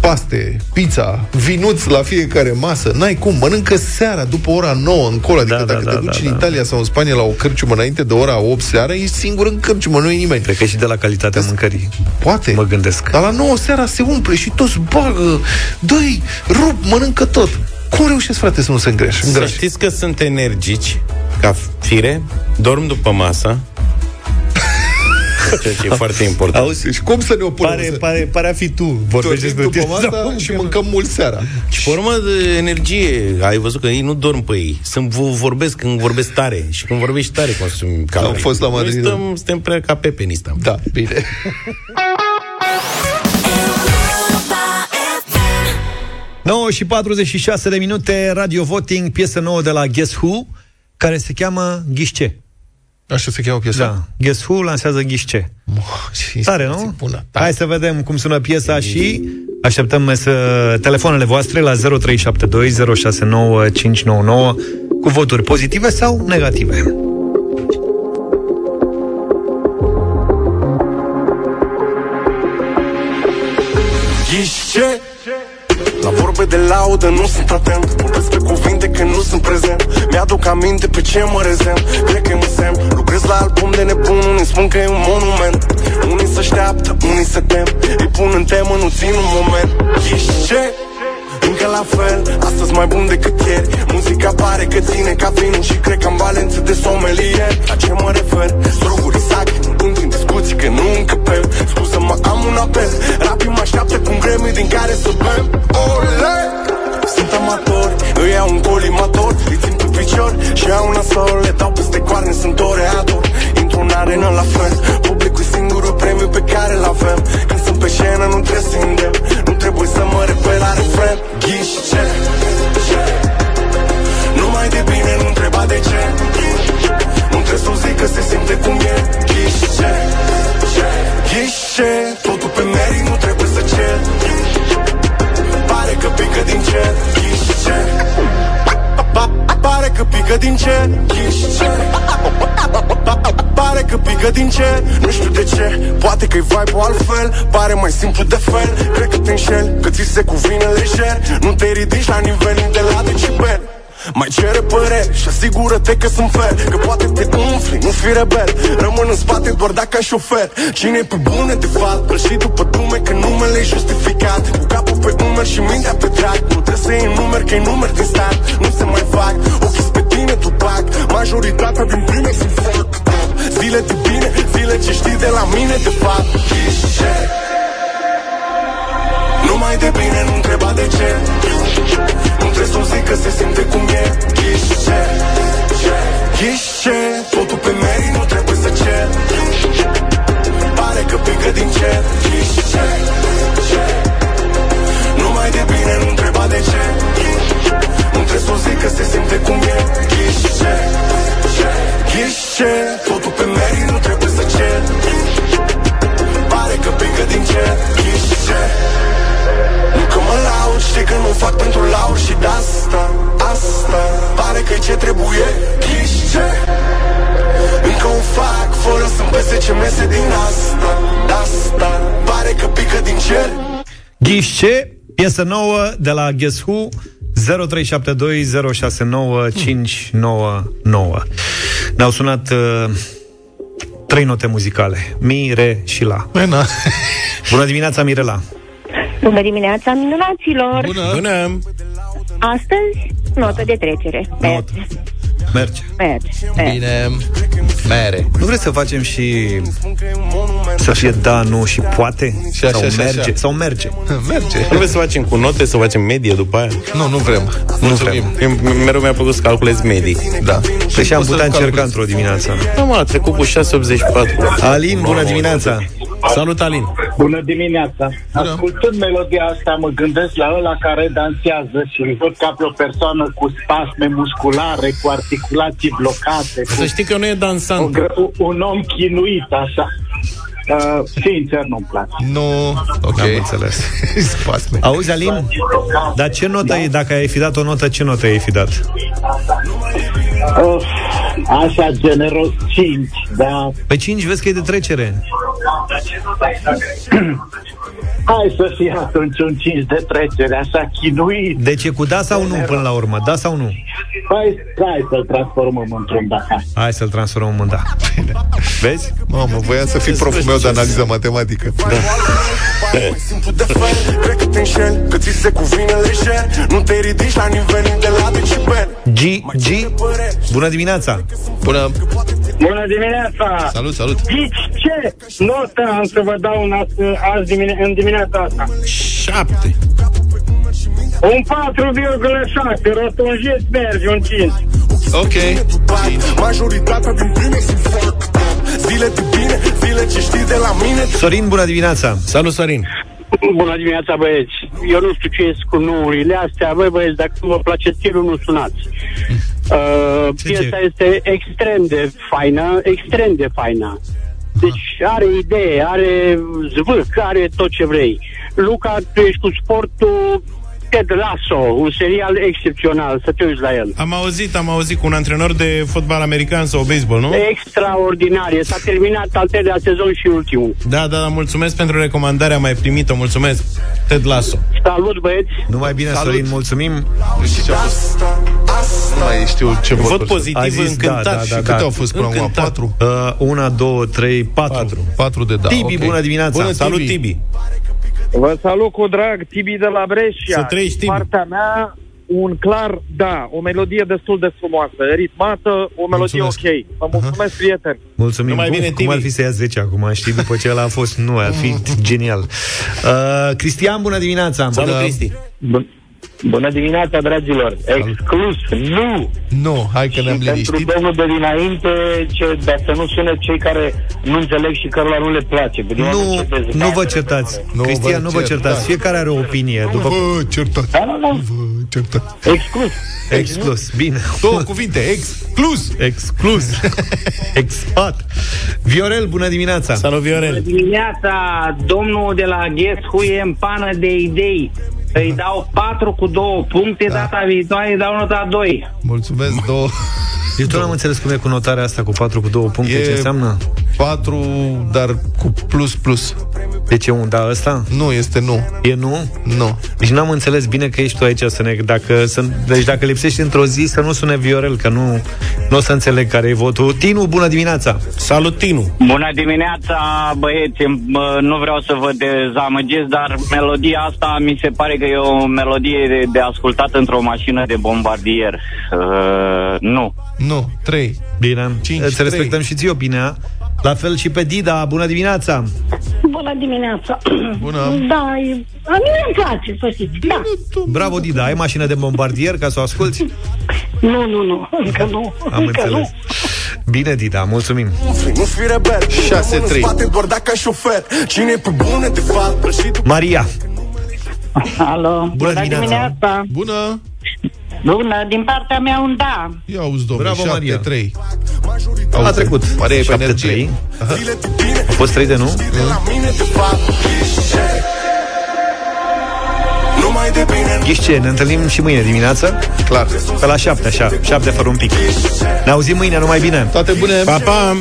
paste, pizza, vinuți la fiecare masă. N-ai cum, mănâncă seara, după ora 9 încolo. Adică Da, dacă da, te da, duci da, în da. Italia sau în Spania la o cârciumă înainte de ora 8 seara, ești singur în cârciumă, nu e nimeni. Cred că și de la calitatea mâncării. Poate. Mă gândesc. Dar la 9 seara se umple și toți bagă, dă-i, rup, mănâncă tot. Cum reușesc, frate, să nu se îngreș? Să îngrași? știți că sunt energici, ca fire, dorm după masă, ceea ce e foarte important. Auzi, Deci cum să ne opunem? pare, Să- pare, pare a fi tu. Vorbești Dormim despre după tine. masa și mâncăm mult seara. Și pe urmă de energie, ai văzut că ei nu dorm pe ei. Sunt, vo- vorbesc când vorbesc tare. Și când vorbești tare consumi calorii. Am fost la Madrid, Noi da. stăm, suntem prea ca pepeni stăm. Da, bine. 9 și 46 de minute, Radio Voting, piesă nouă de la Guess Who, care se cheamă Ghișce. Așa se cheamă piesa? Da, Guess Who lansează Ghișce. Și Tare, nu? Bună, Hai să vedem cum sună piesa și așteptăm să telefoanele voastre la 0372 069 599 cu voturi pozitive sau negative. Ghișe La vorbe de laudă nu sunt atent. Vorbesc pe cuvinte când nu sunt prezent. Mi-aduc aminte pe ce mă rezem. Cred că e un semn. Lucrez la album de nebun Unii spun că e un monument. Unii se așteaptă, unii se tem. Îi pun în temă, nu țin un moment. Ghișe încă la fel, astăzi mai bun decât ieri. Muzica pare că ține ca vinul Și cred că am valențe de somelier. La ce mă refer? Struguri sac, nu intru în discuții că nu încăpem Scuză-mă, am un apel. Rapid mă așteaptă cu un gremiu din care să bem. Ole! Sunt amatori, îi iau un colimator Îi țin pe picior și iau un asol Le dau peste coarne, sunt toreador Intru în arenă la fel Publicul e singurul premiu pe care îl avem. Când sunt pe scenă nu trebuie să îndemn Nu trebuie să mă repet la refren. Ghișce Numai de bine, nu întreba de ce Nu trebuie să zic că se simte cum e. Ghișce Ghișce Totul pe merit, nu trebuie să cer. Pare că pică din cer. Ghișce Pa- Pare că pică din cer. Ghișce Pa- Pare că pică din cer. Nu știu de ce. Poate că-i vibe altfel. Pare mai simplu de fel. Cred că te înșel Că ți se cuvine lejer. Nu te ridici la nivelul de la decibel mai cere păreri și asigură-te că sunt fel Că poate te umfli, nu fi rebel. Rămân în spate doar dacă am șofer. Cine-i pe bune de fapt? Îl și după dume că numele e justificat. Cu capul pe umeri și mintea pe trac Nu trebuie să iei numeri că e numeri din start. Nu se mai fac, ochii pe tine tu pac Majoritatea din prime sunt fucked up. Zile de bine, zile ce știi de la mine de fapt. Ghișe Numai de bine, nu întreba de ce Nu trebuie să zic că se simte cum e. Ghișe Ghișe Totul pe merit, nu trebuie să cer. Pare că pică din cer. Ghișe Numai de bine, nu întreba de ce. Nu trebuie să zic că se simte cum e. Ghișe Ghișe. Totul pe fac pentru laur și de asta, asta Pare că ce trebuie, ghișce Încă o fac, fără să-mi pese ce mese din asta, de asta Pare că pică din cer. Ghișce, piesă nouă de la Guess Who? 0372069599 Ne-au sunat uh, trei note muzicale. Mi, Re și La. Bună, Bună dimineața, Mirela Bună dimineața, minunaților! Bună. Bună! Astăzi, notă de trecere. Merge. Merge Merge. merge. Bine. Mere. Nu vreți să facem și să fie da, nu și poate? Și așa, sau și merge? așa. Sau merge? Merge. Nu vreți să facem cu note, să facem medie după aia? Nu, nu vrem. Mulțumim. Mie mereu mi-a plăcut să calculez medii. Da. Păi și am poți să putea încerca calculezi. într-o dimineață. Da, mă, a trecut cu 6,84. Alin, bună dimineața! Salut, Alin! Bună dimineața! Ascultând melodia asta, mă gândesc la ăla care dansează și îl văd ca pe o persoană cu spasme musculare, cu articulații blocate. Să știi că nu e dansant. Un, gr- un om chinuit, așa. Uh, sincer, nu-mi place. Nu, ok. Am înțeles. [LAUGHS] Spasme. Auzi, Alin? Dar ce notă da. e, dacă ai fi dat o notă, ce notă ai fi dat? Uh, așa, generos 5, da. Pe 5 vezi că e de trecere. [CLEARS THROAT] Hai să fie atunci un 5 de trecere, așa, chinuit. Deci e cu da sau nu până la urmă? Da sau nu? Hai, hai să-l transformăm într-un da. Hai. Hai să-l transformăm în da. [LAUGHS] Vezi? Mamă, voiam să fii proful meu de analiză matematică. Da. Simplu de fel, cred că te înșel Că ți se cuvine lejer Nu te ridici la nivel de la decibel G, G, bună dimineața! Bună! Bună dimineața! Salut, salut! Ghici ce notă am să vă dau în, azi, azi dimine- în dimineața asta? 7. Un 4,6, rotunjit merge, un 5. Ok. Majoritatea din prime sunt fuck Zile de bine, zile ce știi de la mine Sorin, bună dimineața! Salut, Sorin! Bună dimineața, băieți. Eu nu știu ce e cu nourile astea. Băi, băieți, dacă nu vă place stilul, nu sunați. Uh, piesa este extrem de faină, extrem de faină. Deci are idee, are zvâc, are tot ce vrei. Luca, tu ești cu sportul Ted Lasso, un serial excepțional, să te uiți la el. Am auzit, am auzit cu un antrenor de fotbal american sau baseball, nu? Extraordinar, s-a terminat al treilea sezon și ultimul. Da, da, da, mulțumesc pentru recomandarea, am mai primit-o, mulțumesc. Ted Lasso. Salut, băieți! Numai bine, Salut. Sorin, mulțumim! Nu mai știu ce Vot voturi pozitiv, A zis încântat. da, da, Și da, câte da. au fost până acum? Încântat. Patru? Uh, una, două, trei, patru. Patru. Patru de da. Tibi, ok. bună dimineața! Bună, Salut, Tibi. Tibi. Vă salut cu drag, Tibi de la Brescia. Să trăiești, Tibi. Partea mea, un clar da, o melodie destul de frumoasă, ritmată, o melodie Mulțumesc. ok. Vă mulțumesc, prieteni. Mulțumim. Numai Cum, bine, cum Tibi. ar fi să ia 10 acum, știi? După ce ăla a fost, nu, ar fi [LAUGHS] genial. Uh, Cristian, bună dimineața! Salut, Bună- Cristi. Bună dimineața, dragilor! Exclus, nu! Nu, hai că ne-am Pentru liniștit. domnul de dinainte, ce, dar să nu sune cei care nu înțeleg și cărora nu le place. Din moment Nu, ce dezbatere nu vă pe certați. care- Nu Cristian, vă nu vă certați. certați. Fiecare are o opinie. Nu După... vă certați. Da, da, da. Vă certați. Exclus. Exclus. Bine. Două cuvinte, exclus. Exclus. [LAUGHS] Expat. Viorel, bună dimineața. Salut, Viorel. dimineața, domnul de la Guess Who e în pană de idei. Îi dau 4 cu 2 puncte, da. data viitoare îi dau nota 2. Mulțumesc, două. Eu tot n-am înțeles cum e cu notarea asta cu 4 cu 2 puncte. E- Ce înseamnă? Patru, dar cu plus plus. Deci e un da ăsta? Nu, este nu. E nu? Nu. Deci n-am înțeles bine că ești tu aici să ne... Dacă, să, deci dacă lipsești într-o zi să nu sune Viorel, că nu, nu o să înțeleg care e votul. Tinu, bună dimineața! Salut, Tinu. Bună dimineața, băieți. Mă, Nu vreau să vă dezamăgesc, dar melodia asta mi se pare că e o melodie de, de ascultat într-o mașină de bombardier. Uh, nu. Nu, trei. Bine, Cinci, îți trei. respectăm și ție opinia. La fel și pe Dida, bună dimineața! Bună dimineața! Bună. Da, e... a mine îmi place, să știți. Da. Bravo, Dida, ai mașină de bombardier ca să o asculti? Nu, nu, nu, încă nu. Am încă înțeles. Bine, Dida, mulțumim! Nu fi rebel 6-3. Spate doar dacă ai șofer Cine e pe bune de fapt Prășit Maria, [LAUGHS] Alo, Bună dimineața. Bună. Bună, din partea mea un da. Ia auzi, domnule, Bravo, Maria. 7-3. a trecut. Maria e pe 7-3. energie. Zile de bine A fost 3 de nu? De la mine de fapt Ghișe Numai de bine Ghișce, ne întâlnim și mâine dimineață Clar. Pe la 7, așa, 7 fără un pic Ne auzim mâine, numai bine Toate bune. Pa, pa!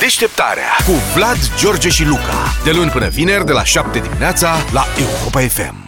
Deșteptarea cu Vlad, George și Luca. De luni până vineri, de la 7 dimineața, la Europa FM.